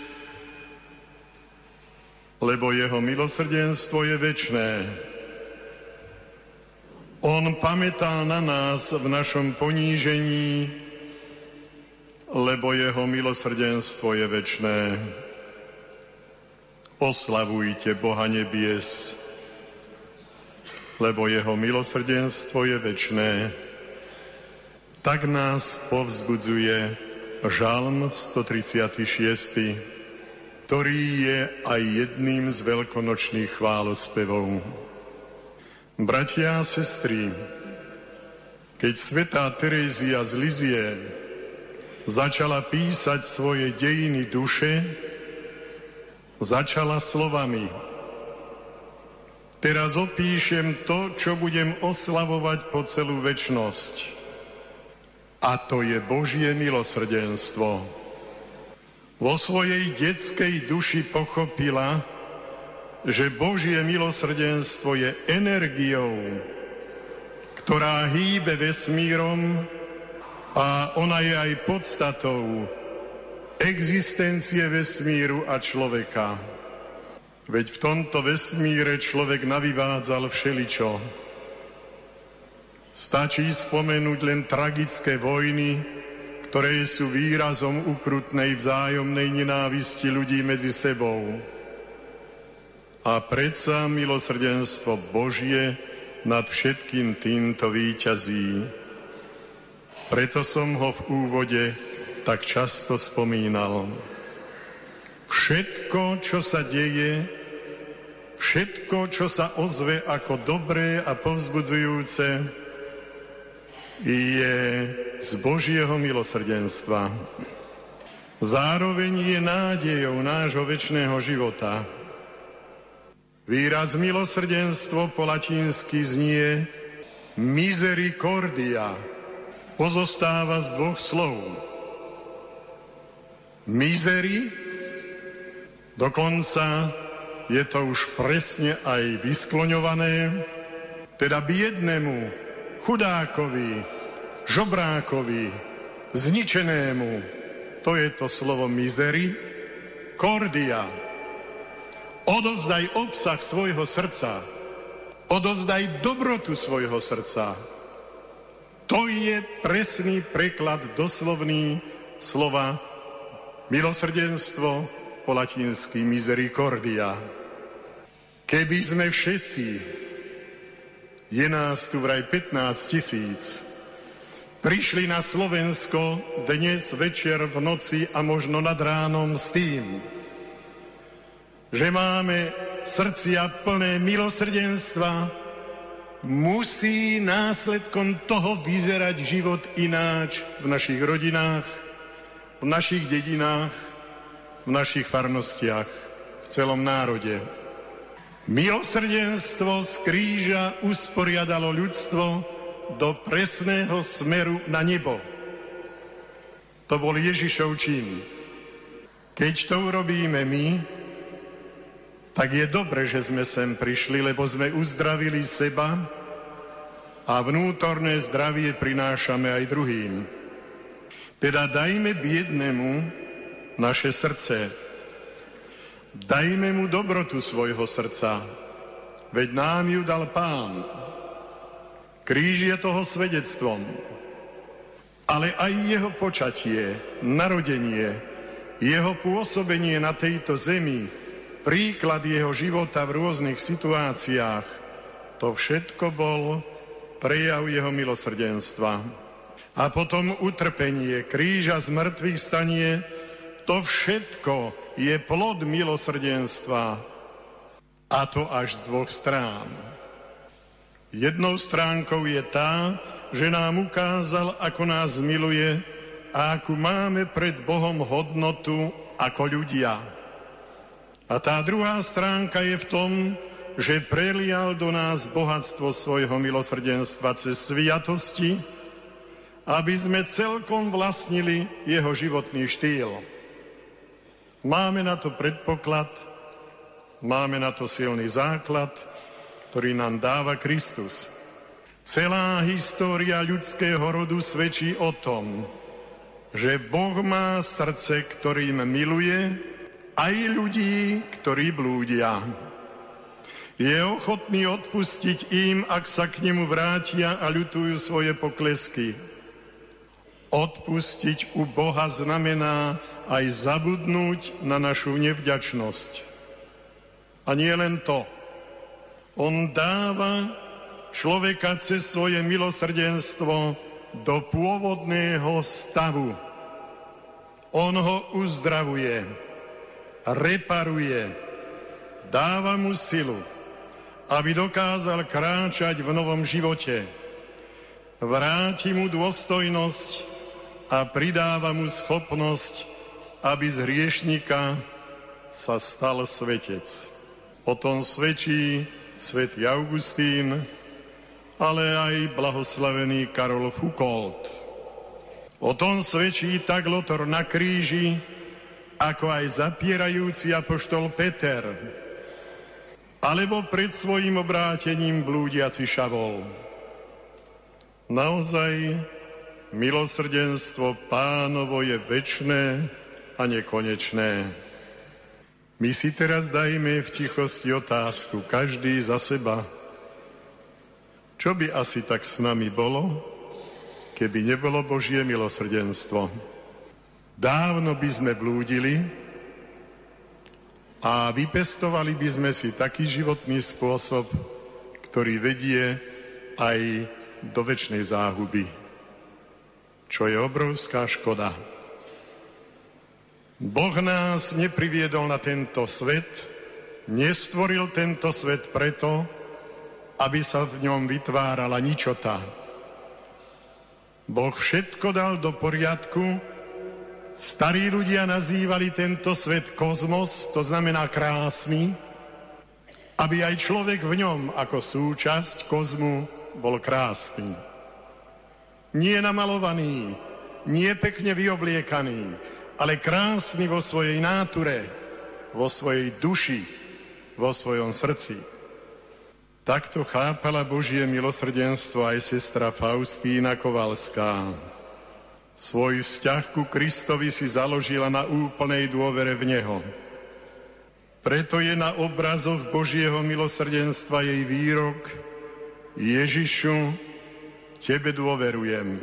Speaker 11: lebo jeho milosrdenstvo je večné. On pamätá na nás v našom ponížení, lebo jeho milosrdenstvo je večné. Oslavujte Boha nebies, lebo jeho milosrdenstvo je večné. Tak nás povzbudzuje Žalm 136, ktorý je aj jedným z veľkonočných chválospevov. Bratia a sestry, keď svetá Terézia z Lizie začala písať svoje dejiny duše, začala slovami Teraz opíšem to, čo budem oslavovať po celú väčnosť. A to je Božie milosrdenstvo. Vo svojej detskej duši pochopila, že Božie milosrdenstvo je energiou, ktorá hýbe vesmírom a ona je aj podstatou existencie vesmíru a človeka. Veď v tomto vesmíre človek navyvádzal všeličo. Stačí spomenúť len tragické vojny, ktoré sú výrazom ukrutnej vzájomnej nenávisti ľudí medzi sebou. A predsa milosrdenstvo Božie nad všetkým týmto výťazí. Preto som ho v úvode tak často spomínal. Všetko, čo sa deje, všetko, čo sa ozve ako dobré a povzbudzujúce, je z Božieho milosrdenstva. Zároveň je nádejou nášho väčšného života. Výraz milosrdenstvo po latinsky znie misericordia. Pozostáva z dvoch slov. Misery, dokonca je to už presne aj vyskloňované, teda biednemu, chudákovi, žobrákovi, zničenému, to je to slovo mizery, kordia. Odovzdaj obsah svojho srdca, odovzdaj dobrotu svojho srdca. To je presný preklad doslovný slova milosrdenstvo, po latinsky misericordia. Keby sme všetci, je nás tu vraj 15 tisíc, prišli na Slovensko dnes večer v noci a možno nad ránom s tým, že máme srdcia plné milosrdenstva, musí následkom toho vyzerať život ináč v našich rodinách, v našich dedinách, v našich farnostiach, v celom národe. Milosrdenstvo z kríža usporiadalo ľudstvo do presného smeru na nebo. To bol Ježišov čin. Keď to urobíme my, tak je dobre, že sme sem prišli, lebo sme uzdravili seba a vnútorné zdravie prinášame aj druhým. Teda dajme biednemu naše srdce. Dajme mu dobrotu svojho srdca, veď nám ju dal Pán. Kríž je toho svedectvom, ale aj jeho počatie, narodenie, jeho pôsobenie na tejto zemi, príklad jeho života v rôznych situáciách, to všetko bol prejav jeho milosrdenstva. A potom utrpenie, kríža z mŕtvych stanie, to všetko je plod milosrdenstva. A to až z dvoch strán. Jednou stránkou je tá, že nám ukázal, ako nás miluje a akú máme pred Bohom hodnotu ako ľudia. A tá druhá stránka je v tom, že prelial do nás bohatstvo svojho milosrdenstva cez sviatosti, aby sme celkom vlastnili jeho životný štýl. Máme na to predpoklad, máme na to silný základ, ktorý nám dáva Kristus. Celá história ľudského rodu svedčí o tom, že Boh má srdce, ktorým miluje aj ľudí, ktorí blúdia. Je ochotný odpustiť im, ak sa k nemu vrátia a ľutujú svoje poklesky. Odpustiť u Boha znamená aj zabudnúť na našu nevďačnosť. A nie len to. On dáva človeka cez svoje milosrdenstvo do pôvodného stavu. On ho uzdravuje, reparuje, dáva mu silu, aby dokázal kráčať v novom živote. Vráti mu dôstojnosť a pridáva mu schopnosť, aby z hriešnika sa stal svetec. O tom svedčí svätý Augustín, ale aj blahoslavený Karol Foucault. O tom svedčí tak Lotor na kríži, ako aj zapierajúci apoštol Peter, alebo pred svojim obrátením blúdiaci Šavol. Naozaj Milosrdenstvo pánovo je väčné a nekonečné. My si teraz dajme v tichosti otázku, každý za seba. Čo by asi tak s nami bolo, keby nebolo Božie milosrdenstvo? Dávno by sme blúdili a vypestovali by sme si taký životný spôsob, ktorý vedie aj do väčšnej záhuby čo je obrovská škoda. Boh nás nepriviedol na tento svet, nestvoril tento svet preto, aby sa v ňom vytvárala ničota. Boh všetko dal do poriadku, starí ľudia nazývali tento svet kozmos, to znamená krásny, aby aj človek v ňom ako súčasť kozmu bol krásny nie namalovaný, nie pekne vyobliekaný, ale krásny vo svojej náture, vo svojej duši, vo svojom srdci. Takto chápala Božie milosrdenstvo aj sestra Faustína Kovalská. Svoj vzťah ku Kristovi si založila na úplnej dôvere v Neho. Preto je na obrazoch Božieho milosrdenstva jej výrok Ježišu, Tebe dôverujem.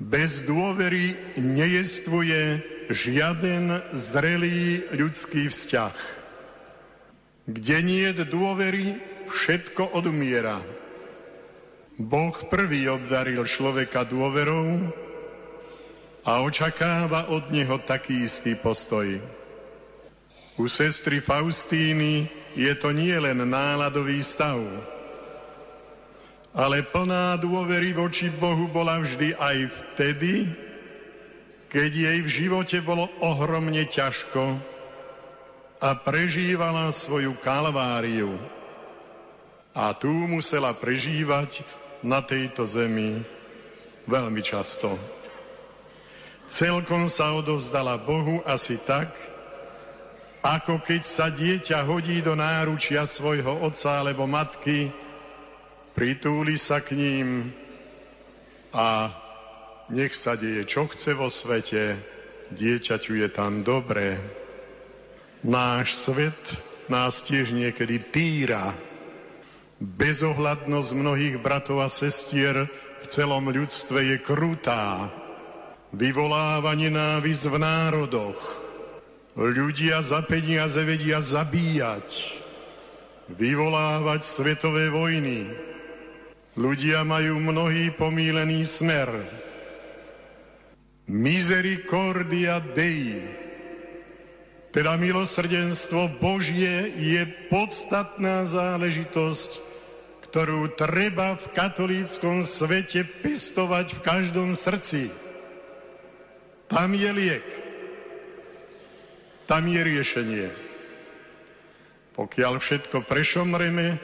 Speaker 11: Bez dôvery nejestvuje žiaden zrelý ľudský vzťah. Kde nie je dôvery, všetko odumiera. Boh prvý obdaril človeka dôverou a očakáva od neho taký istý postoj. U sestry Faustíny je to nie len náladový stav, ale plná dôvery voči Bohu bola vždy aj vtedy, keď jej v živote bolo ohromne ťažko a prežívala svoju kalváriu. A tu musela prežívať na tejto zemi veľmi často. Celkom sa odovzdala Bohu asi tak, ako keď sa dieťa hodí do náručia svojho otca alebo matky, pritúli sa k ním a nech sa deje, čo chce vo svete, dieťaťu je tam dobré. Náš svet nás tiež niekedy týra. Bezohľadnosť mnohých bratov a sestier v celom ľudstve je krutá. Vyvoláva nenávisť v národoch. Ľudia za peniaze vedia zabíjať, vyvolávať svetové vojny. Ľudia majú mnohý pomílený smer. Misericordia Dei, teda milosrdenstvo Božie, je podstatná záležitosť, ktorú treba v katolíckom svete pestovať v každom srdci. Tam je liek. Tam je riešenie. Pokiaľ všetko prešomreme,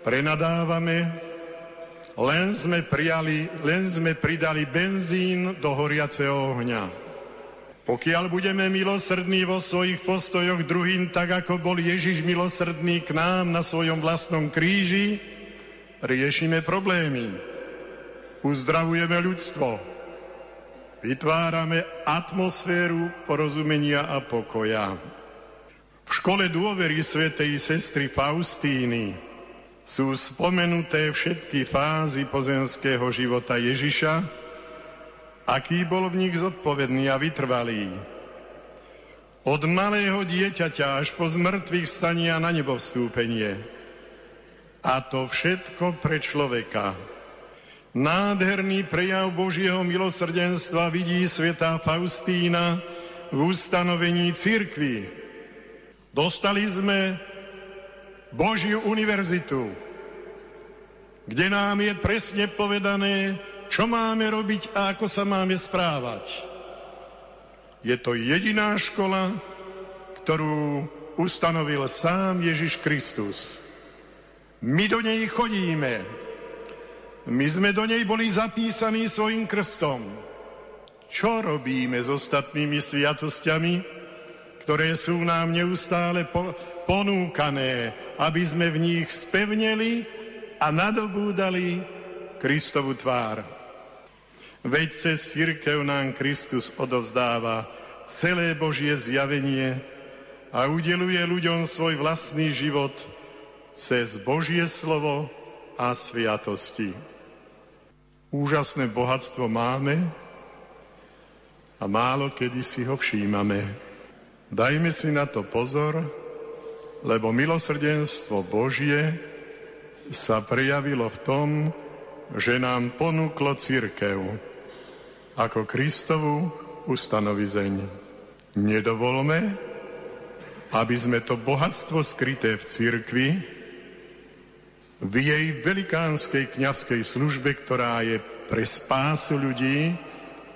Speaker 11: prenadávame, len sme, prijali, len sme pridali benzín do horiaceho ohňa. Pokiaľ budeme milosrdní vo svojich postojoch druhým, tak ako bol Ježiš milosrdný k nám na svojom vlastnom kríži, riešime problémy. Uzdravujeme ľudstvo. Vytvárame atmosféru porozumenia a pokoja. V škole dôvery svätej sestry Faustíny sú spomenuté všetky fázy pozemského života Ježiša, aký bol v nich zodpovedný a vytrvalý. Od malého dieťaťa až po zmrtvých stania na nebo vstúpenie. A to všetko pre človeka. Nádherný prejav Božieho milosrdenstva vidí svetá Faustína v ustanovení cirkvi. Dostali sme Božiu univerzitu, kde nám je presne povedané, čo máme robiť a ako sa máme správať. Je to jediná škola, ktorú ustanovil sám Ježiš Kristus. My do nej chodíme. My sme do nej boli zapísaní svojim krstom. Čo robíme s ostatnými sviatosťami, ktoré sú nám neustále ponúkané, aby sme v nich spevneli a nadobúdali Kristovu tvár. Veď cez církev nám Kristus odovzdáva celé Božie zjavenie a udeluje ľuďom svoj vlastný život cez Božie slovo a sviatosti. Úžasné bohatstvo máme a málo kedy si ho všímame. Dajme si na to pozor, lebo milosrdenstvo Božie sa prejavilo v tom, že nám ponúklo církev ako Kristovú ustanovizeň. Nedovolme, aby sme to bohatstvo skryté v církvi, v jej velikánskej kňazskej službe, ktorá je pre spásu ľudí,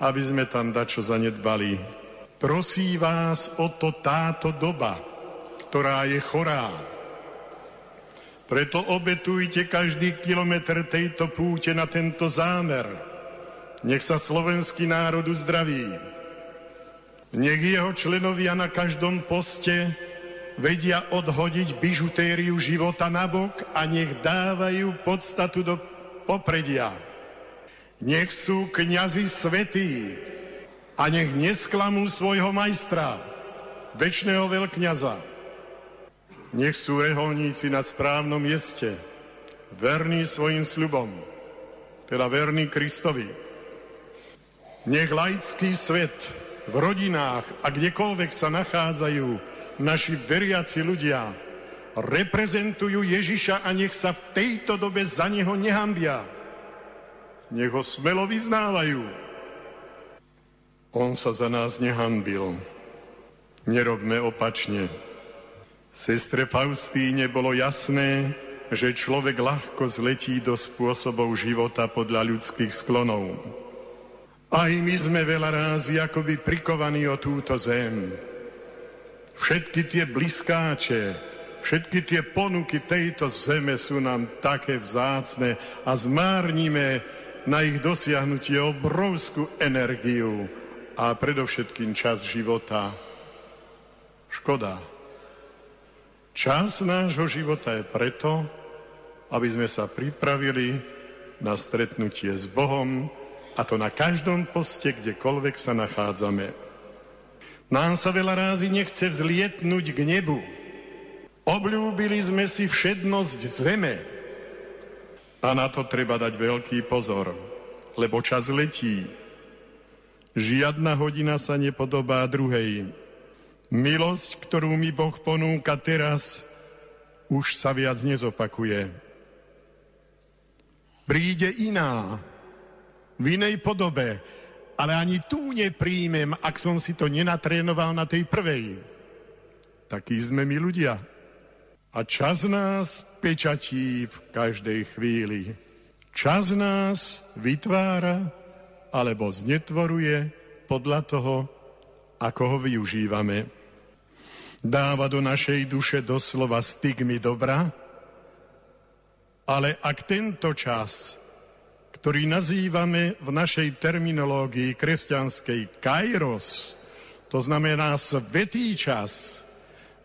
Speaker 11: aby sme tam dačo zanedbali. Prosí vás o to táto doba, ktorá je chorá. Preto obetujte každý kilometr tejto púte na tento zámer. Nech sa slovenský národ uzdraví. Nech jeho členovia na každom poste vedia odhodiť bižutériu života na bok a nech dávajú podstatu do popredia. Nech sú kňazi svetí a nech nesklamú svojho majstra, väčšného veľkňaza. Nech sú reholníci na správnom mieste, verní svojim sľubom, teda verní Kristovi. Nech laický svet v rodinách a kdekoľvek sa nachádzajú naši veriaci ľudia, reprezentujú Ježiša a nech sa v tejto dobe za neho nehambia. Nech ho smelo vyznávajú. On sa za nás nehambil. Nerobme opačne. Sestre Faustíne bolo jasné, že človek ľahko zletí do spôsobov života podľa ľudských sklonov. Aj my sme veľa rázy akoby prikovaní o túto zem. Všetky tie bliskáče, Všetky tie ponuky tejto zeme sú nám také vzácne a zmárnime na ich dosiahnutie obrovskú energiu a predovšetkým čas života. Škoda. Čas nášho života je preto, aby sme sa pripravili na stretnutie s Bohom, a to na každom poste, kdekoľvek sa nachádzame. Nám sa veľa rázy nechce vzlietnúť k nebu, Obľúbili sme si všednosť zeme. A na to treba dať veľký pozor, lebo čas letí. Žiadna hodina sa nepodobá druhej. Milosť, ktorú mi Boh ponúka teraz, už sa viac nezopakuje. Príde iná, v inej podobe, ale ani tu nepríjmem, ak som si to nenatrénoval na tej prvej. Takí sme my ľudia. A čas nás pečatí v každej chvíli. Čas nás vytvára alebo znetvoruje podľa toho, ako ho využívame. Dáva do našej duše doslova stigmy dobra, ale ak tento čas, ktorý nazývame v našej terminológii kresťanskej kairos, to znamená svetý čas,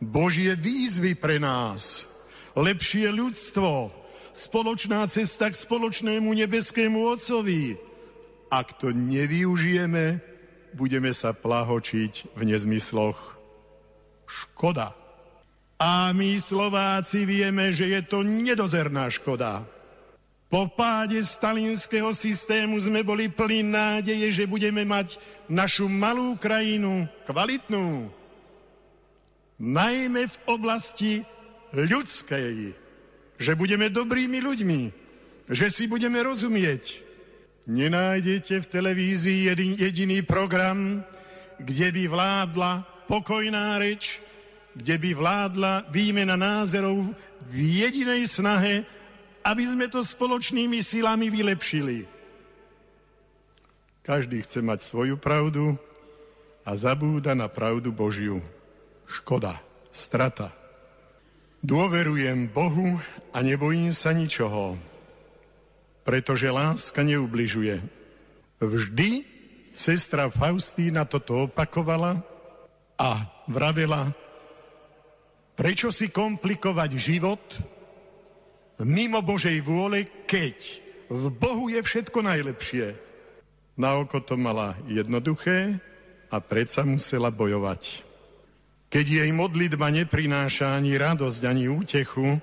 Speaker 11: Božie výzvy pre nás, lepšie ľudstvo, spoločná cesta k spoločnému nebeskému Otcovi. Ak to nevyužijeme, budeme sa plahočiť v nezmysloch. Škoda. A my Slováci vieme, že je to nedozerná škoda. Po páde stalinského systému sme boli plní nádeje, že budeme mať našu malú krajinu, kvalitnú, najmä v oblasti ľudskej, že budeme dobrými ľuďmi, že si budeme rozumieť. Nenájdete v televízii jedin, jediný program, kde by vládla pokojná reč, kde by vládla výmena názorov v jedinej snahe, aby sme to spoločnými silami vylepšili. Každý chce mať svoju pravdu a zabúda na pravdu Božiu škoda, strata. Dôverujem Bohu a nebojím sa ničoho, pretože láska neubližuje. Vždy sestra Faustína toto opakovala a vravela, prečo si komplikovať život mimo Božej vôle, keď v Bohu je všetko najlepšie. Na oko to mala jednoduché a predsa musela bojovať. Keď jej modlitba neprináša ani radosť, ani útechu,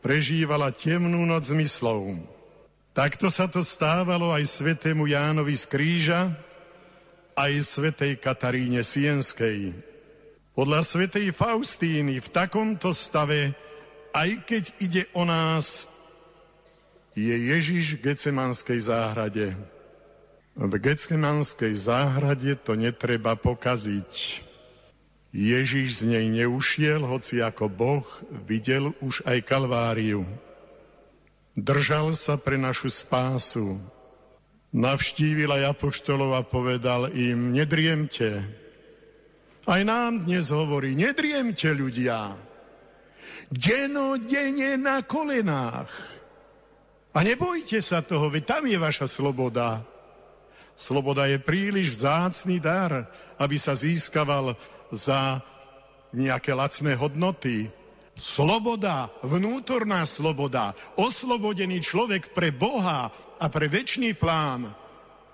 Speaker 11: prežívala temnú noc zmyslov. Takto sa to stávalo aj svetému Jánovi z kríža, aj svetej Kataríne Sienskej. Podľa svetej Faustíny v takomto stave, aj keď ide o nás, je Ježiš v Gecemanskej záhrade. V Gecemanskej záhrade to netreba pokaziť. Ježiš z nej neušiel, hoci ako Boh videl už aj Kalváriu. Držal sa pre našu spásu. Navštívil aj apoštolov a povedal im, nedriemte. Aj nám dnes hovorí, nedriemte ľudia. Denodene na kolenách. A nebojte sa toho, veď tam je vaša sloboda. Sloboda je príliš vzácný dar, aby sa získaval za nejaké lacné hodnoty. Sloboda, vnútorná sloboda, oslobodený človek pre Boha a pre väčší plán,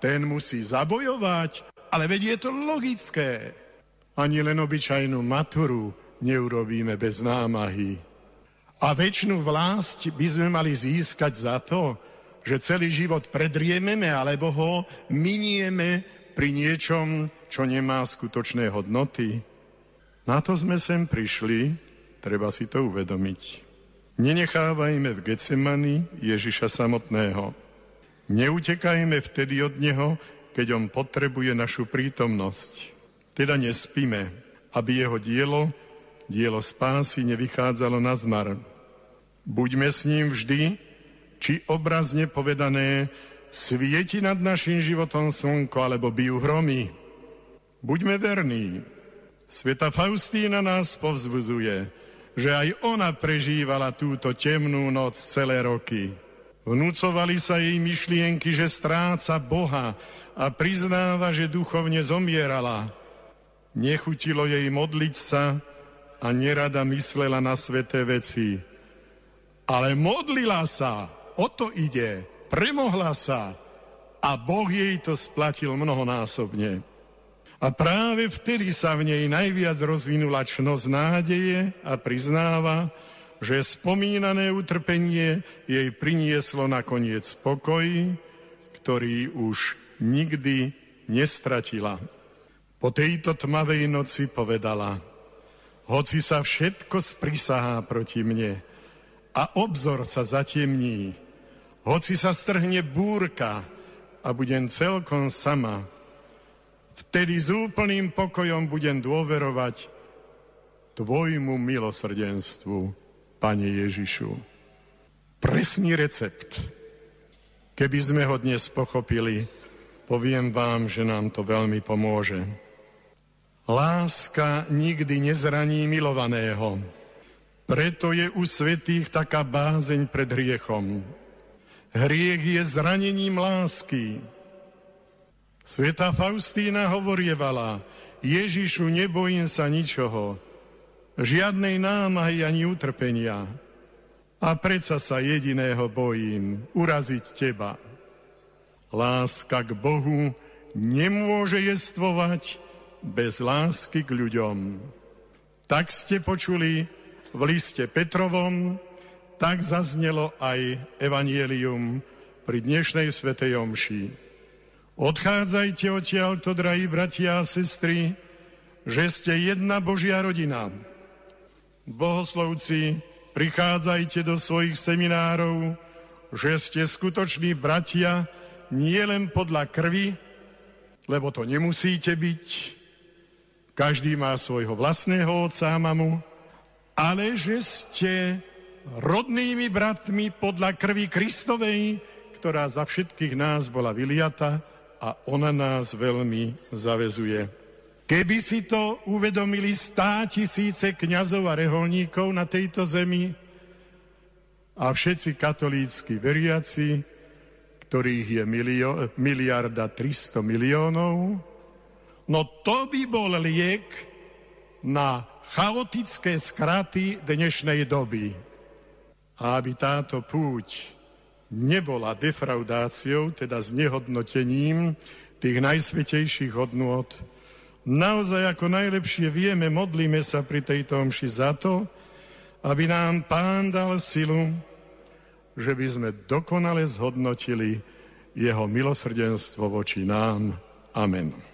Speaker 11: ten musí zabojovať, ale veď je to logické. Ani len obyčajnú maturu neurobíme bez námahy. A väčšinu vlast by sme mali získať za to, že celý život predriememe alebo ho minieme pri niečom, čo nemá skutočné hodnoty? Na to sme sem prišli, treba si to uvedomiť. Nenechávajme v Getsemani Ježiša samotného. Neutekajme vtedy od Neho, keď On potrebuje našu prítomnosť. Teda nespíme, aby Jeho dielo, dielo spásy nevychádzalo na zmar. Buďme s ním vždy, či obrazne povedané, svieti nad našim životom slnko, alebo bijú hromy. Buďme verní. Sveta Faustína nás povzbuzuje. že aj ona prežívala túto temnú noc celé roky. Vnúcovali sa jej myšlienky, že stráca Boha a priznáva, že duchovne zomierala. Nechutilo jej modliť sa a nerada myslela na sveté veci. Ale modlila sa, o to ide, premohla sa a Boh jej to splatil mnohonásobne. A práve vtedy sa v nej najviac rozvinula čnosť nádeje a priznáva, že spomínané utrpenie jej prinieslo nakoniec pokoj, ktorý už nikdy nestratila. Po tejto tmavej noci povedala, hoci sa všetko sprisahá proti mne a obzor sa zatemní, hoci sa strhne búrka a budem celkom sama, Vtedy s úplným pokojom budem dôverovať Tvojmu milosrdenstvu, Pane Ježišu. Presný recept. Keby sme ho dnes pochopili, poviem vám, že nám to veľmi pomôže. Láska nikdy nezraní milovaného. Preto je u svetých taká bázeň pred hriechom. Hriech je zranením lásky. Sveta Faustína hovorievala, Ježišu, nebojím sa ničoho, žiadnej námahy ani utrpenia. A predsa sa jediného bojím, uraziť teba. Láska k Bohu nemôže jestvovať bez lásky k ľuďom. Tak ste počuli v liste Petrovom, tak zaznelo aj evanielium pri dnešnej svetej omši. Odchádzajte odtiaľto, drahí bratia a sestry, že ste jedna Božia rodina. Bohoslovci, prichádzajte do svojich seminárov, že ste skutoční bratia nie len podľa krvi, lebo to nemusíte byť. Každý má svojho vlastného otca a mamu, ale že ste rodnými bratmi podľa krvi Kristovej, ktorá za všetkých nás bola vyliata a ona nás veľmi zavezuje. Keby si to uvedomili stá tisíce kňazov a reholníkov na tejto zemi a všetci katolícky veriaci, ktorých je milio, miliarda 300 miliónov, no to by bol liek na chaotické skraty dnešnej doby. A aby táto púť nebola defraudáciou, teda znehodnotením tých najsvetejších hodnôt. Naozaj ako najlepšie vieme, modlíme sa pri tejto omši za to, aby nám Pán dal silu, že by sme dokonale zhodnotili jeho milosrdenstvo voči nám. Amen.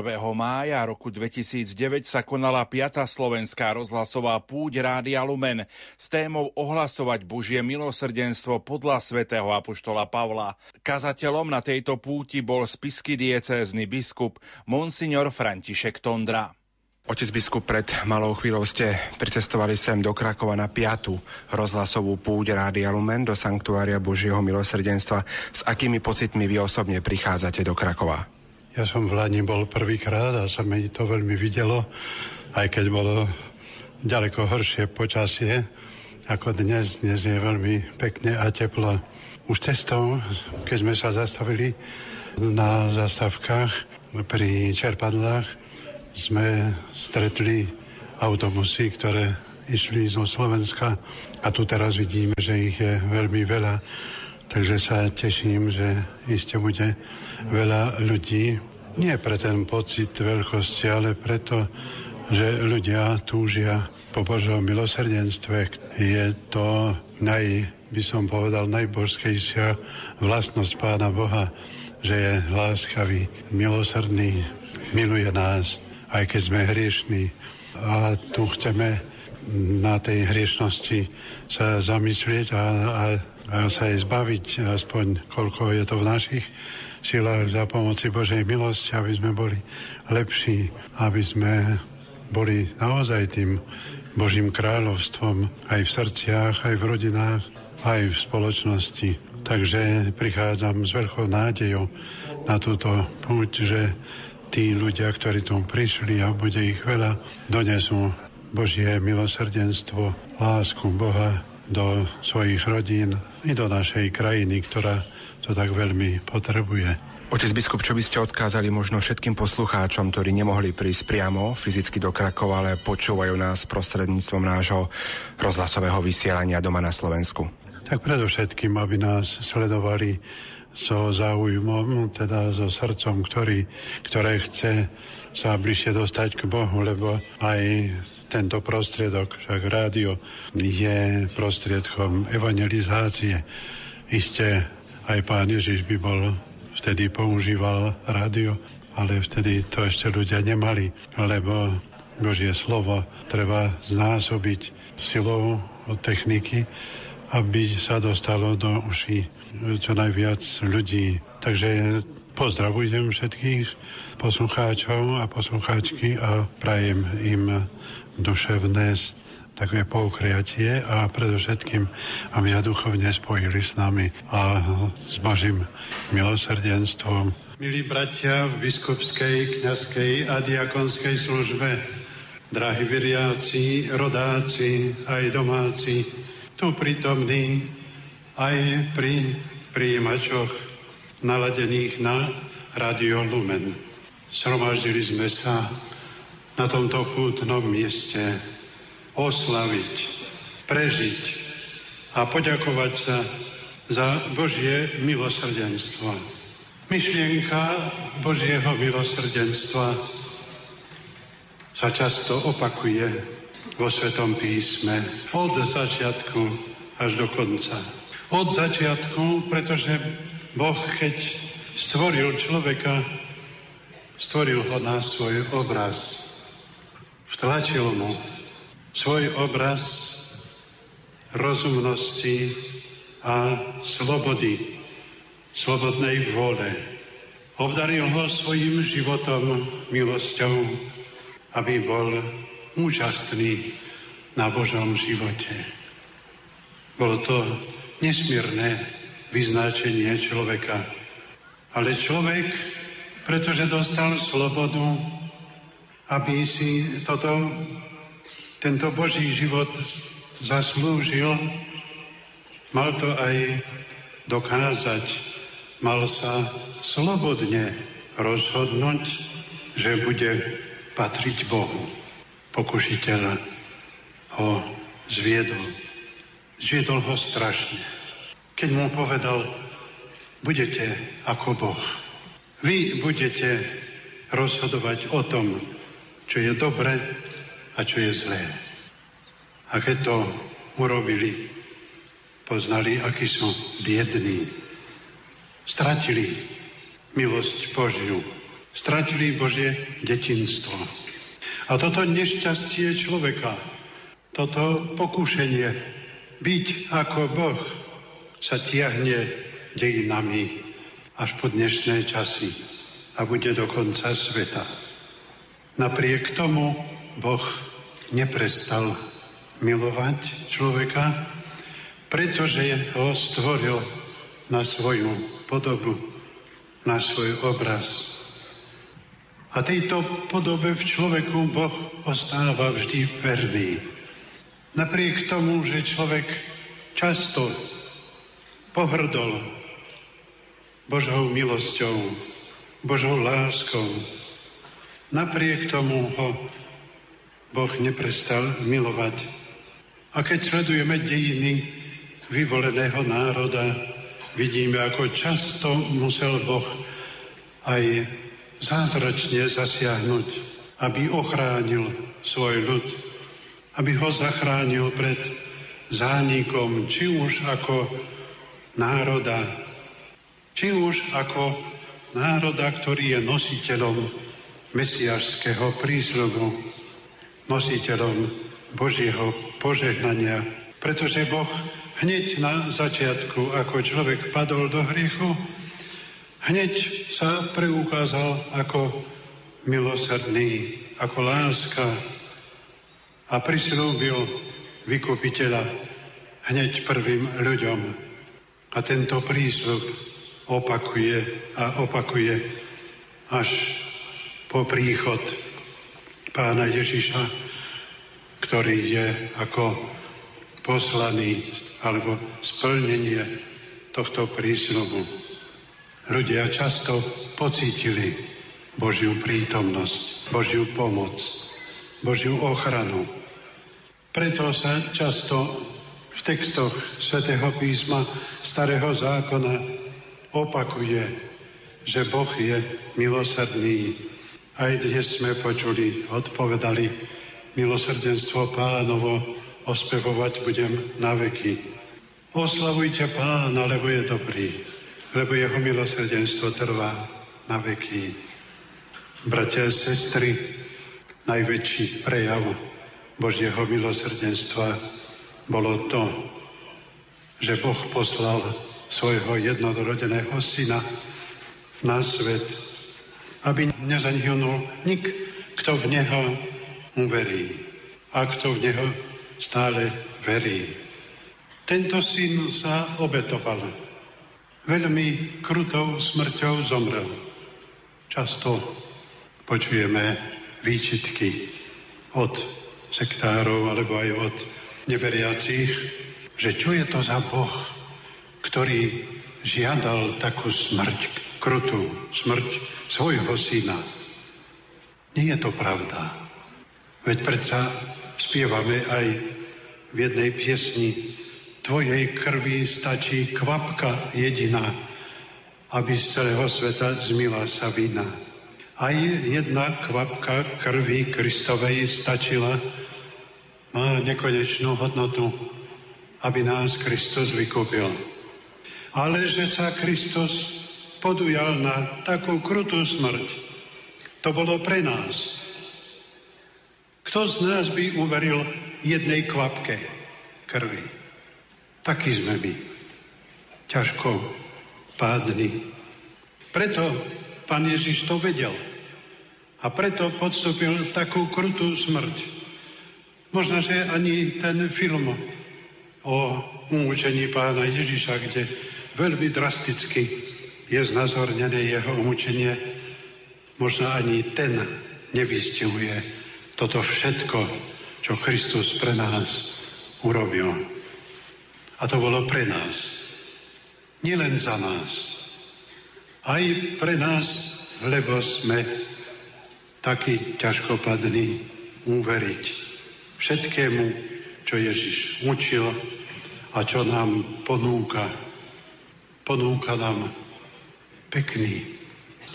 Speaker 1: 1. mája roku 2009 sa konala 5. slovenská rozhlasová púť Rádia Lumen s témou ohlasovať Božie milosrdenstvo podľa svätého Apoštola Pavla. Kazateľom na tejto púti bol spisky diecézny biskup Monsignor František Tondra.
Speaker 13: Otec biskup, pred malou chvíľou ste pricestovali sem do Krakova na piatu rozhlasovú púť Rádia Lumen do Sanktuária Božieho milosrdenstva. S akými pocitmi vy osobne prichádzate do Krakova?
Speaker 14: Ja som v Lani bol prvýkrát a sa mi to veľmi videlo, aj keď bolo ďaleko horšie počasie ako dnes. Dnes je veľmi pekne a teplo. Už cestou, keď sme sa zastavili na zastavkách pri čerpadlách, sme stretli autobusy, ktoré išli zo Slovenska a tu teraz vidíme, že ich je veľmi veľa Takže sa teším, že iste bude veľa ľudí. Nie pre ten pocit veľkosti, ale preto, že ľudia túžia po Božom milosrdenstve. Je to naj, by som povedal, najbožskejšia vlastnosť Pána Boha, že je láskavý, milosrdný, miluje nás, aj keď sme hriešní. A tu chceme na tej hriešnosti sa zamyslieť a, a sa jej zbaviť, aspoň koľko je to v našich silách za pomoci Božej milosti, aby sme boli lepší, aby sme boli naozaj tým Božím kráľovstvom aj v srdciach, aj v rodinách, aj v spoločnosti. Takže prichádzam s veľkou nádejou na túto púť, že tí ľudia, ktorí tu prišli a bude ich veľa, donesú Božie milosrdenstvo, lásku Boha do svojich rodín i do našej krajiny, ktorá to tak veľmi potrebuje.
Speaker 13: Otec biskup, čo by ste odkázali možno všetkým poslucháčom, ktorí nemohli prísť priamo fyzicky do Krakova, ale počúvajú nás prostredníctvom nášho rozhlasového vysielania doma na Slovensku?
Speaker 14: Tak predovšetkým, aby nás sledovali so záujmom, teda so srdcom, ktorý, ktoré chce sa bližšie dostať k Bohu, lebo aj tento prostriedok, však rádio je prostriedkom evangelizácie. Isté aj pán Ježiš by bol vtedy používal rádio, ale vtedy to ešte ľudia nemali, lebo Božie slovo treba znásobiť silou techniky, aby sa dostalo do uší čo najviac ľudí. Takže pozdravujem všetkých poslucháčov a poslucháčky a prajem im duševné také poukriatie a predovšetkým, aby sa duchovne spojili s nami a s Božím milosrdenstvom. Milí bratia v biskupskej, kňazskej a diakonskej službe, drahí veriaci, rodáci, aj domáci, tu prítomní, aj pri príjimačoch naladených na Radio Lumen. Sromaždili sme sa na tomto pútnom mieste oslaviť, prežiť a poďakovať sa za Božie milosrdenstvo. Myšlienka Božieho milosrdenstva sa často opakuje vo Svetom písme od začiatku až do konca. Od začiatku, pretože Boh, keď stvoril človeka, stvoril ho na svoj obraz vtlačil mu svoj obraz rozumnosti a slobody, slobodnej vôle. Obdaril ho svojim životom, milosťou, aby bol úžasný na Božom živote. Bolo to nesmierne vyznačenie človeka. Ale človek, pretože dostal slobodu, aby si toto, tento Boží život zaslúžil, mal to aj dokázať, mal sa slobodne rozhodnúť, že bude patriť Bohu. Pokušiteľ ho zviedol. Zviedol ho strašne. Keď mu povedal, budete ako Boh. Vy budete rozhodovať o tom, čo je dobre a čo je zlé. A keď to urobili, poznali, akí sú biední. Stratili milosť Božiu. stratili Božie detinstvo. A toto nešťastie človeka, toto pokušenie byť ako Boh sa tiahne dejinami až po dnešné časy a bude do konca sveta. Napriek tomu Boh neprestal milovať človeka, pretože ho stvoril na svoju podobu, na svoj obraz. A tejto podobe v človeku Boh ostáva vždy verný. Napriek tomu, že človek často pohrdol Božou milosťou, Božou láskou, napriek tomu ho Boh neprestal milovať. A keď sledujeme dejiny vyvoleného národa, vidíme, ako často musel Boh aj zázračne zasiahnuť, aby ochránil svoj ľud, aby ho zachránil pred zánikom, či už ako národa, či už ako národa, ktorý je nositeľom mesiašského prísľubu nositeľom Božieho požehnania. Pretože Boh hneď na začiatku, ako človek padol do hriechu, hneď sa preukázal ako milosrdný, ako láska a prislúbil vykupiteľa hneď prvým ľuďom. A tento prísľub opakuje a opakuje až po príchod pána Ježiša, ktorý je ako poslaný alebo splnenie tohto prísľubu. Ľudia často pocítili Božiu prítomnosť, Božiu pomoc, Božiu ochranu. Preto sa často v textoch svätého písma Starého zákona opakuje, že Boh je milosrdný, aj dnes sme počuli, odpovedali, milosrdenstvo pánovo ospevovať budem na veky. Oslavujte pána, lebo je dobrý, lebo jeho milosrdenstvo trvá na veky. Bratia a sestry, najväčší prejav Božieho milosrdenstva bolo to, že Boh poslal svojho jednorodeného syna na svet aby nezahynul nik, kto v Neho uverí a kto v Neho stále verí. Tento syn sa obetoval. Veľmi krutou smrťou zomrel. Často počujeme výčitky od sektárov alebo aj od neveriacich, že čo je to za Boh, ktorý žiadal takú smrť, krutú smrť svojho syna. Nie je to pravda. Veď predsa spievame aj v jednej piesni Tvojej krvi stačí kvapka jediná, aby z celého sveta zmila sa vina. Aj jedna kvapka krvi Kristovej stačila, má nekonečnú hodnotu, aby nás Kristus vykúpil. Ale že sa Kristus podujal na takú krutú smrť. To bolo pre nás. Kto z nás by uveril jednej kvapke krvi? Taký sme my. Ťažko pádni. Preto pán Ježiš to vedel. A preto podstúpil takú krutú smrť. Možno, že ani ten film o umúčení pána Ježiša, kde veľmi drasticky je znazornené jeho umučenie, možno ani ten nevystihuje toto všetko, čo Kristus pre nás urobil. A to bolo pre nás. Nielen za nás. Aj pre nás, lebo sme takí ťažkopadní uveriť všetkému, čo Ježiš učil a čo nám ponúka. Ponúka nám pekný,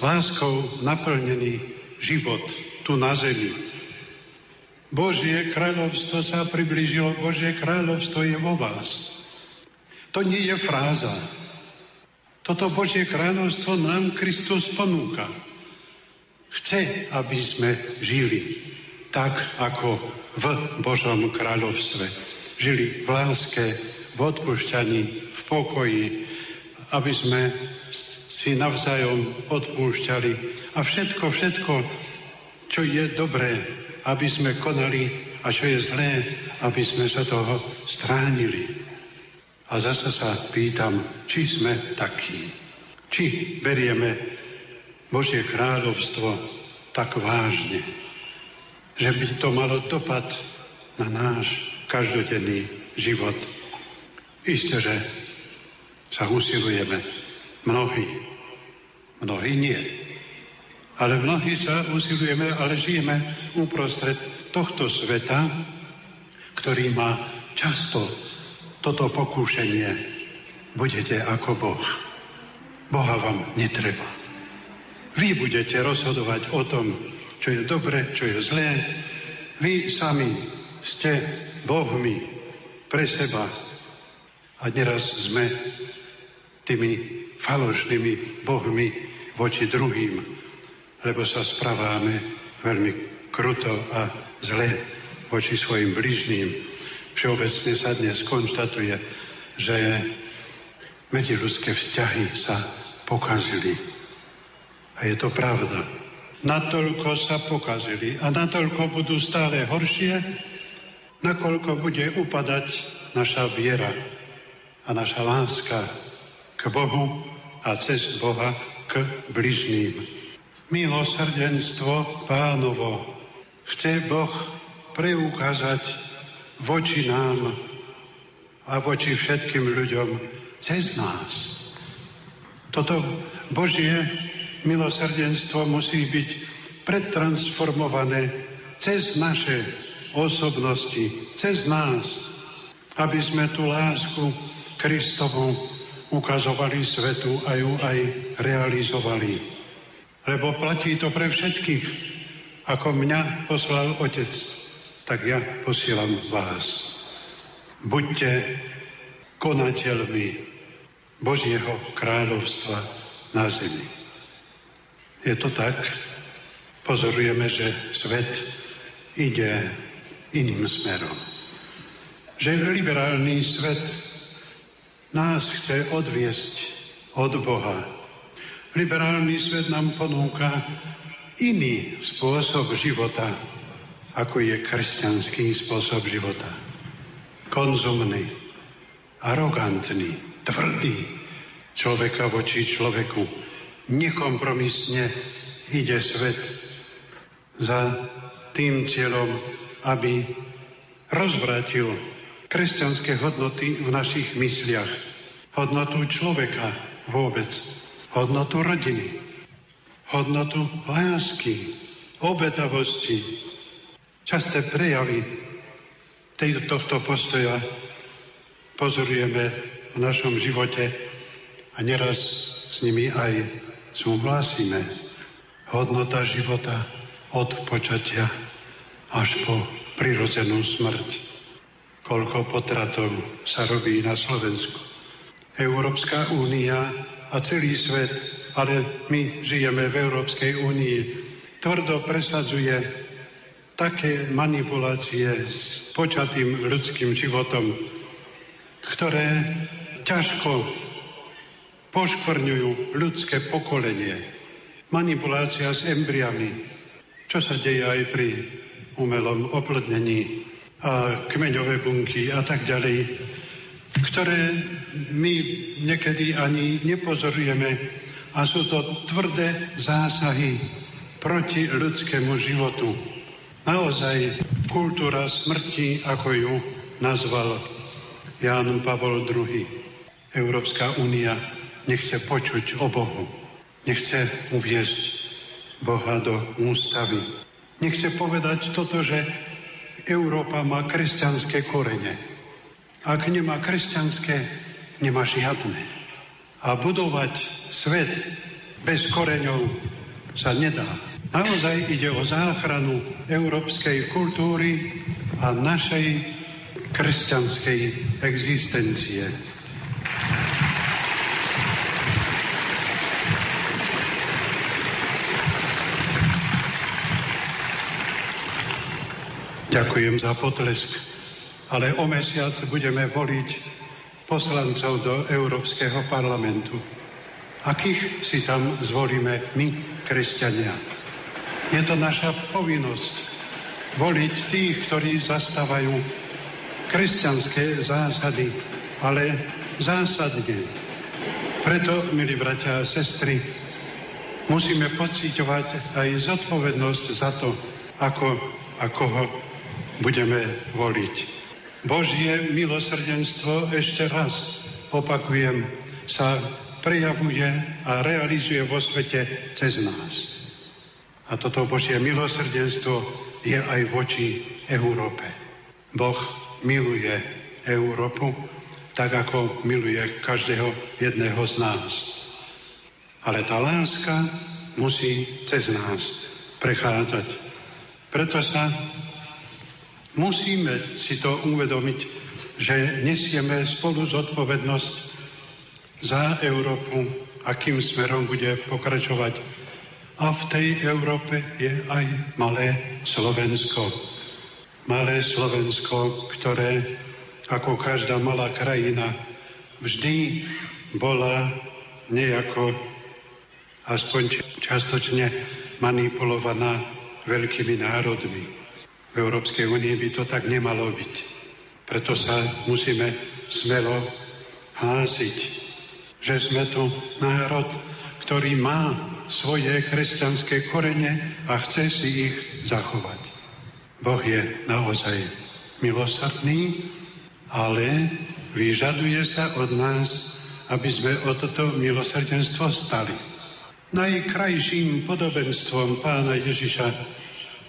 Speaker 14: láskou naplnený život tu na zemi. Božie kráľovstvo sa priblížilo, Božie kráľovstvo je vo vás. To nie je fráza. Toto Božie kráľovstvo nám Kristus ponúka. chce, aby sme žili tak, ako v Božom kráľovstve. Žili v láske, v odpúšťaní, v pokoji, aby sme si navzájom odpúšťali a všetko, všetko, čo je dobré, aby sme konali a čo je zlé, aby sme sa toho stránili. A zase sa pýtam, či sme takí. Či berieme Božie kráľovstvo tak vážne, že by to malo dopad na náš každodenný život. Isté, že sa usilujeme. Mnohí. Mnohí nie. Ale mnohí sa usilujeme, ale žijeme uprostred tohto sveta, ktorý má často toto pokúšenie. Budete ako Boh. Boha vám netreba. Vy budete rozhodovať o tom, čo je dobre, čo je zlé. Vy sami ste Bohmi pre seba. A neraz sme tými falošnými Bohmi voči druhým, lebo sa správame veľmi kruto a zle voči svojim bližným. Všeobecne sa dnes konštatuje, že medziludské vzťahy sa pokazili. A je to pravda. Natoľko sa pokazili a natoľko budú stále horšie, nakoľko bude upadať naša viera a naša láska k Bohu a cez Boha k bližným. Milosrdenstvo pánovo chce Boh preukázať voči nám a voči všetkým ľuďom cez nás. Toto Božie milosrdenstvo musí byť pretransformované cez naše osobnosti, cez nás, aby sme tú lásku Kristovu ukazovali svetu a ju aj realizovali. Lebo platí to pre všetkých. Ako mňa poslal Otec, tak ja posielam vás. Buďte konateľmi Božieho kráľovstva na zemi. Je to tak? Pozorujeme, že svet ide iným smerom. Že liberálny svet nás chce odviesť od Boha. Liberálny svet nám ponúka iný spôsob života, ako je kresťanský spôsob života. Konzumný, arogantný, tvrdý, človeka voči človeku. Nekompromisne ide svet za tým cieľom, aby rozvrátil kresťanské hodnoty v našich mysliach. Hodnotu človeka vôbec. Hodnotu rodiny. Hodnotu lásky, obetavosti. Časté prejavy tohto postoja pozorujeme v našom živote a neraz s nimi aj súhlasíme. Hodnota života od počatia až po prirodzenú smrť koľko potratov sa robí na Slovensku. Európska únia a celý svet, ale my žijeme v Európskej únii, tvrdo presadzuje také manipulácie s počatým ľudským životom, ktoré ťažko poškvrňujú ľudské pokolenie. Manipulácia s embriami, čo sa deje aj pri umelom oplodnení a kmeňové bunky a tak ďalej, ktoré my niekedy ani nepozorujeme a sú to tvrdé zásahy proti ľudskému životu. Naozaj kultúra smrti, ako ju nazval Ján Pavol II. Európska únia nechce počuť o Bohu. Nechce uviezť Boha do ústavy. Nechce povedať toto, že Európa má kresťanské korene. Ak nemá kresťanské, nemá žiadne. A budovať svet bez koreňov sa nedá. Naozaj ide o záchranu európskej kultúry a našej kresťanskej existencie. Ďakujem za potlesk, ale o mesiac budeme voliť poslancov do Európskeho parlamentu. Akých si tam zvolíme my, kresťania? Je to naša povinnosť voliť tých, ktorí zastávajú kresťanské zásady, ale zásadne. Preto, milí bratia a sestry, musíme pocitovať aj zodpovednosť za to, ako a koho budeme voliť. Božie milosrdenstvo ešte raz, opakujem, sa prejavuje a realizuje vo svete cez nás. A toto Božie milosrdenstvo je aj voči Európe. Boh miluje Európu, tak ako miluje každého jedného z nás. Ale tá láska musí cez nás prechádzať. Preto sa musíme si to uvedomiť, že nesieme spolu zodpovednosť za Európu, akým smerom bude pokračovať. A v tej Európe je aj malé Slovensko. Malé Slovensko, ktoré ako každá malá krajina, vždy bola nejako aspoň častočne manipulovaná veľkými národmi. V Európskej únii by to tak nemalo byť. Preto sa musíme smelo hlásiť, že sme tu národ, ktorý má svoje kresťanské korene a chce si ich zachovať. Boh je naozaj milosrdný, ale vyžaduje sa od nás, aby sme o toto milosrdenstvo stali. Najkrajším podobenstvom pána Ježiša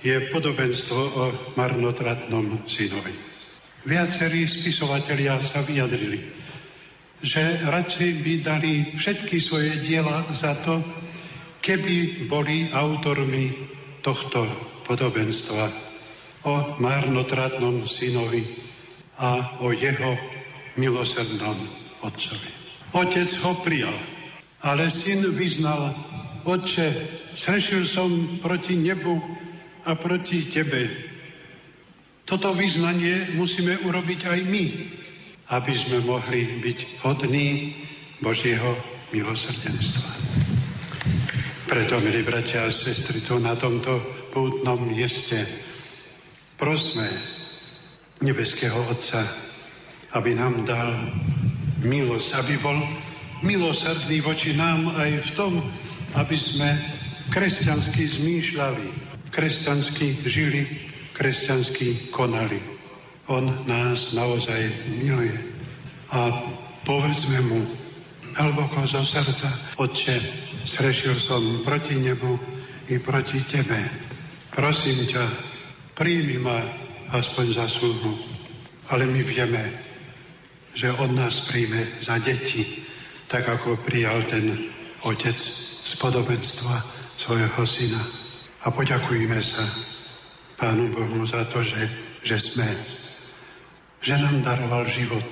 Speaker 14: je podobenstvo o marnotratnom synovi. Viacerí spisovatelia sa vyjadrili, že radšej by dali všetky svoje diela za to, keby boli autormi tohto podobenstva o marnotratnom synovi a o jeho milosrdnom otcovi. Otec ho prijal, ale syn vyznal, Otče, srešil som proti nebu a proti tebe. Toto vyznanie musíme urobiť aj my, aby sme mohli byť hodní Božieho milosrdenstva. Preto, milí bratia a sestry, tu na tomto pútnom mieste prosme nebeského Otca, aby nám dal milosť, aby bol milosrdný voči nám aj v tom, aby sme kresťansky zmýšľali, kresťansky žili, kresťansky konali. On nás naozaj miluje. A povedzme mu hlboko zo srdca, Otče, srešil som proti nebu i proti Tebe. Prosím ťa, príjmi ma aspoň za sluhu. Ale my vieme, že on nás príjme za deti, tak ako prijal ten otec z podobenstva svojho syna. A poďakujeme sa Pánu Bohu za to, že, že sme, že nám daroval život,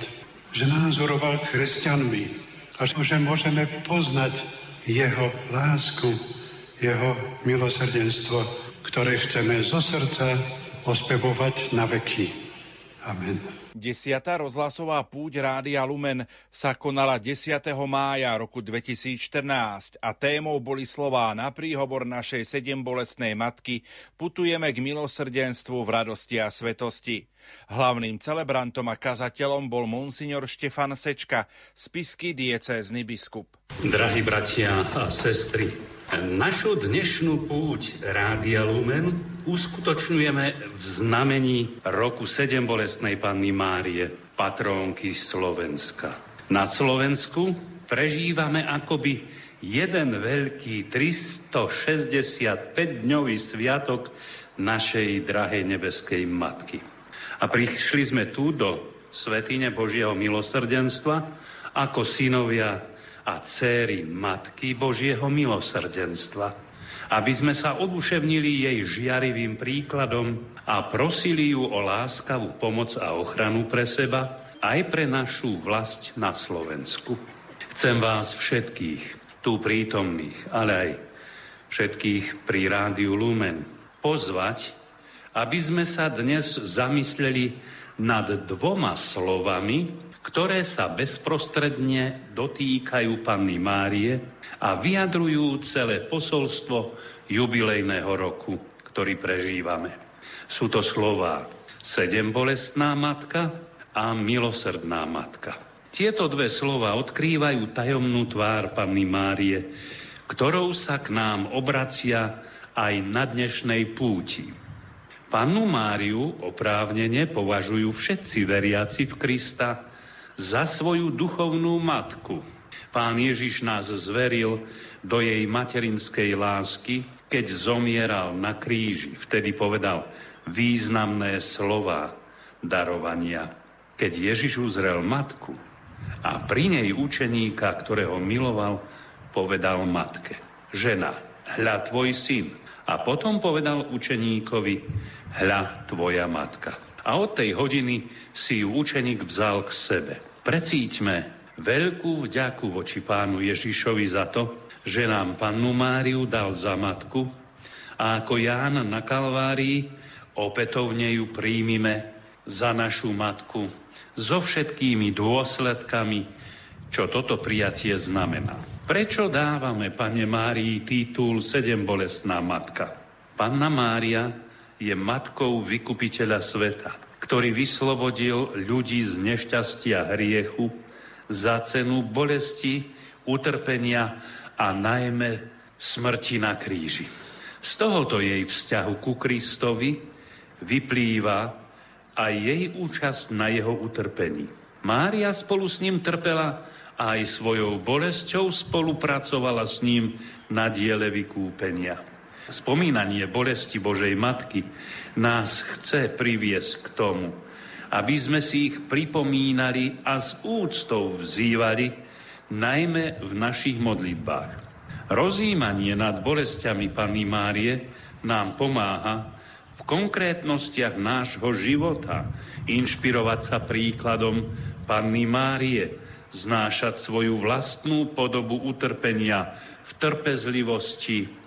Speaker 14: že nás uroval kresťanmi a že môžeme poznať jeho lásku, jeho milosrdenstvo, ktoré chceme zo srdca ospevovať na veky. Amen.
Speaker 1: Desiatá rozhlasová púť Rádia Lumen sa konala 10. mája roku 2014 a témou boli slová na príhovor našej sedem bolestnej matky Putujeme k milosrdenstvu v radosti a svetosti. Hlavným celebrantom a kazateľom bol monsignor Štefan Sečka, spisky diecézny biskup.
Speaker 15: Drahí bratia a sestry, našu dnešnú púť Rádia Lumen uskutočňujeme v znamení roku 7 bolestnej Panny Márie, patrónky Slovenska. Na Slovensku prežívame akoby jeden veľký 365-dňový sviatok našej drahej nebeskej Matky. A prišli sme tu do Svetine Božieho milosrdenstva ako synovia a céry Matky Božieho milosrdenstva, aby sme sa oduševnili jej žiarivým príkladom a prosili ju o láskavú pomoc a ochranu pre seba aj pre našu vlast na Slovensku. Chcem vás všetkých, tu prítomných, ale aj všetkých pri Rádiu Lumen pozvať, aby sme sa dnes zamysleli nad dvoma slovami, ktoré sa bezprostredne dotýkajú Panny Márie a vyjadrujú celé posolstvo jubilejného roku, ktorý prežívame. Sú to slova sedem bolestná matka a milosrdná matka. Tieto dve slova odkrývajú tajomnú tvár Panny Márie, ktorou sa k nám obracia aj na dnešnej púti. Pannu Máriu oprávnene považujú všetci veriaci v Krista za svoju duchovnú matku. Pán Ježiš nás zveril do jej materinskej lásky, keď zomieral na kríži. Vtedy povedal významné slova darovania. Keď Ježiš uzrel matku a pri nej učeníka, ktorého miloval, povedal matke, žena, hľa tvoj syn. A potom povedal učeníkovi, hľa tvoja matka. A od tej hodiny si ju učeník vzal k sebe. Precíťme veľkú vďaku voči pánu Ježišovi za to, že nám pannu Máriu dal za matku a ako Ján na Kalvárii opätovne ju príjmime za našu matku so všetkými dôsledkami, čo toto prijatie znamená. Prečo dávame Pane Márii titul Sedem bolestná matka? Panna Mária je matkou vykupiteľa sveta, ktorý vyslobodil ľudí z nešťastia hriechu za cenu bolesti, utrpenia a najmä smrti na kríži. Z tohoto jej vzťahu ku Kristovi vyplýva aj jej účasť na jeho utrpení. Mária spolu s ním trpela a aj svojou bolesťou spolupracovala s ním na diele vykúpenia. Spomínanie bolesti Božej Matky nás chce priviesť k tomu, aby sme si ich pripomínali a s úctou vzývali, najmä v našich modlitbách. Rozímanie nad bolestiami Panny Márie nám pomáha v konkrétnostiach nášho života inšpirovať sa príkladom Panny Márie, znášať svoju vlastnú podobu utrpenia v trpezlivosti,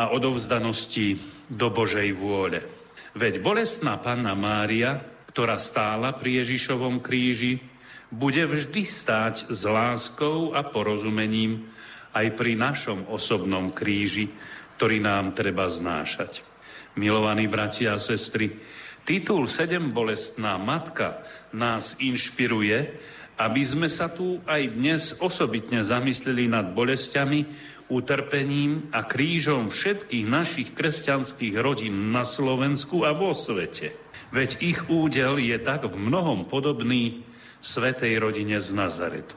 Speaker 15: a odovzdanosti do Božej vôle. Veď bolestná panna Mária, ktorá stála pri Ježišovom kríži, bude vždy stáť s láskou a porozumením aj pri našom osobnom kríži, ktorý nám treba znášať. Milovaní bratia a sestry, titul Sedem bolestná matka nás inšpiruje, aby sme sa tu aj dnes osobitne zamysleli nad bolestiami, utrpením a krížom všetkých našich kresťanských rodín na Slovensku a vo svete. Veď ich údel je tak v mnohom podobný svetej rodine z Nazaretu.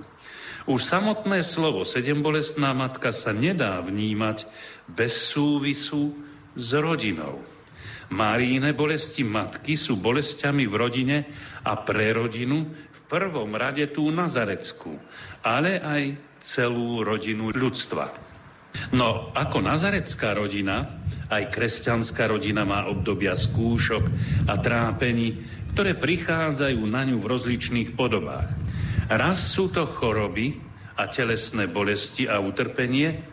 Speaker 15: Už samotné slovo sedembolestná matka sa nedá vnímať bez súvisu s rodinou. Máríne bolesti matky sú bolestiami v rodine a pre rodinu v prvom rade tú nazareckú, ale aj celú rodinu ľudstva. No, ako nazarecká rodina, aj kresťanská rodina má obdobia skúšok a trápení, ktoré prichádzajú na ňu v rozličných podobách. Raz sú to choroby a telesné bolesti a utrpenie,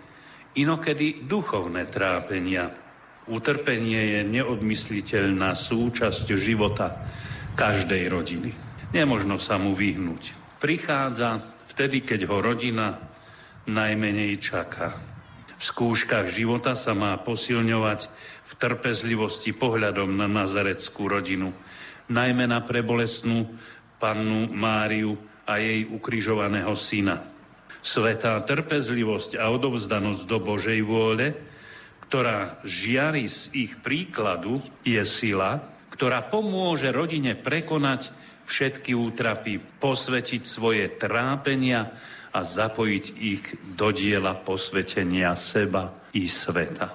Speaker 15: inokedy duchovné trápenia. Utrpenie je neodmysliteľná súčasť života každej rodiny. Nemožno sa mu vyhnúť. Prichádza vtedy, keď ho rodina najmenej čaká. V skúškach života sa má posilňovať v trpezlivosti pohľadom na nazareckú rodinu, najmä na prebolesnú pannu Máriu a jej ukrižovaného syna. Svetá trpezlivosť a odovzdanosť do Božej vôle, ktorá žiari z ich príkladu, je sila, ktorá pomôže rodine prekonať všetky útrapy, posvetiť svoje trápenia a zapojiť ich do diela posvetenia seba i sveta.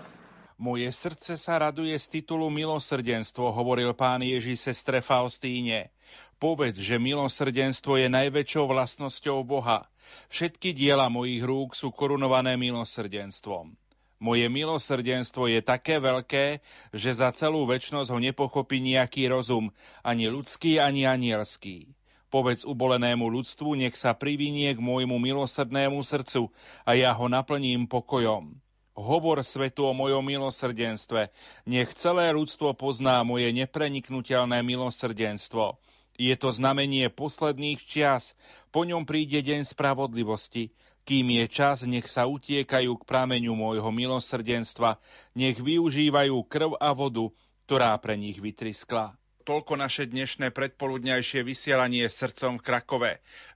Speaker 1: Moje srdce sa raduje z titulu milosrdenstvo, hovoril pán Ježiš sestre Faustíne. Povedz, že milosrdenstvo je najväčšou vlastnosťou Boha. Všetky diela mojich rúk sú korunované milosrdenstvom. Moje milosrdenstvo je také veľké, že za celú väčnosť ho nepochopí nejaký rozum, ani ľudský, ani anielský. Povedz ubolenému ľudstvu, nech sa privinie k môjmu milosrdnému srdcu a ja ho naplním pokojom. Hovor svetu o mojom milosrdenstve. Nech celé ľudstvo pozná moje nepreniknutelné milosrdenstvo. Je to znamenie posledných čias. Po ňom príde deň spravodlivosti. Kým je čas, nech sa utiekajú k prameňu môjho milosrdenstva. Nech využívajú krv a vodu, ktorá pre nich vytriskla. Toľko naše dnešné predpoludňajšie vysielanie srdcom v Krakove.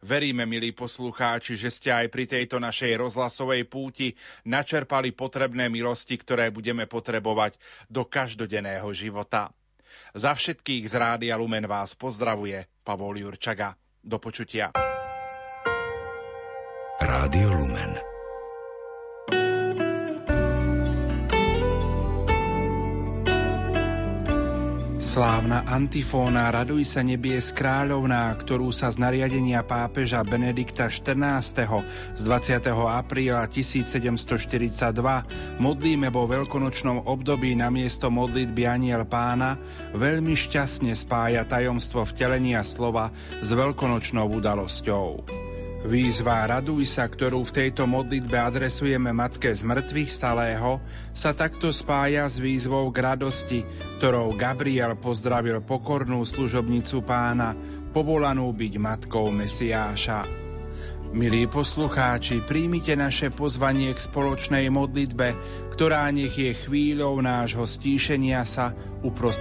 Speaker 1: Veríme, milí poslucháči, že ste aj pri tejto našej rozhlasovej púti načerpali potrebné milosti, ktoré budeme potrebovať do každodenného života. Za všetkých z Rádia Lumen vás pozdravuje Pavol Jurčaga. Do počutia.
Speaker 2: Rádio Lumen
Speaker 1: Slávna antifóna Raduj sa nebies kráľovná, ktorú sa z nariadenia pápeža Benedikta XIV. z 20. apríla 1742 modlíme vo veľkonočnom období na miesto modlitby Aniel pána, veľmi šťastne spája tajomstvo vtelenia slova s veľkonočnou udalosťou. Výzva Raduj sa, ktorú v tejto modlitbe adresujeme Matke z mŕtvych stalého, sa takto spája s výzvou k radosti, ktorou Gabriel pozdravil pokornú služobnicu pána, povolanú byť matkou Mesiáša. Milí poslucháči, príjmite naše pozvanie k spoločnej modlitbe, ktorá nech je chvíľou nášho stíšenia sa uprostred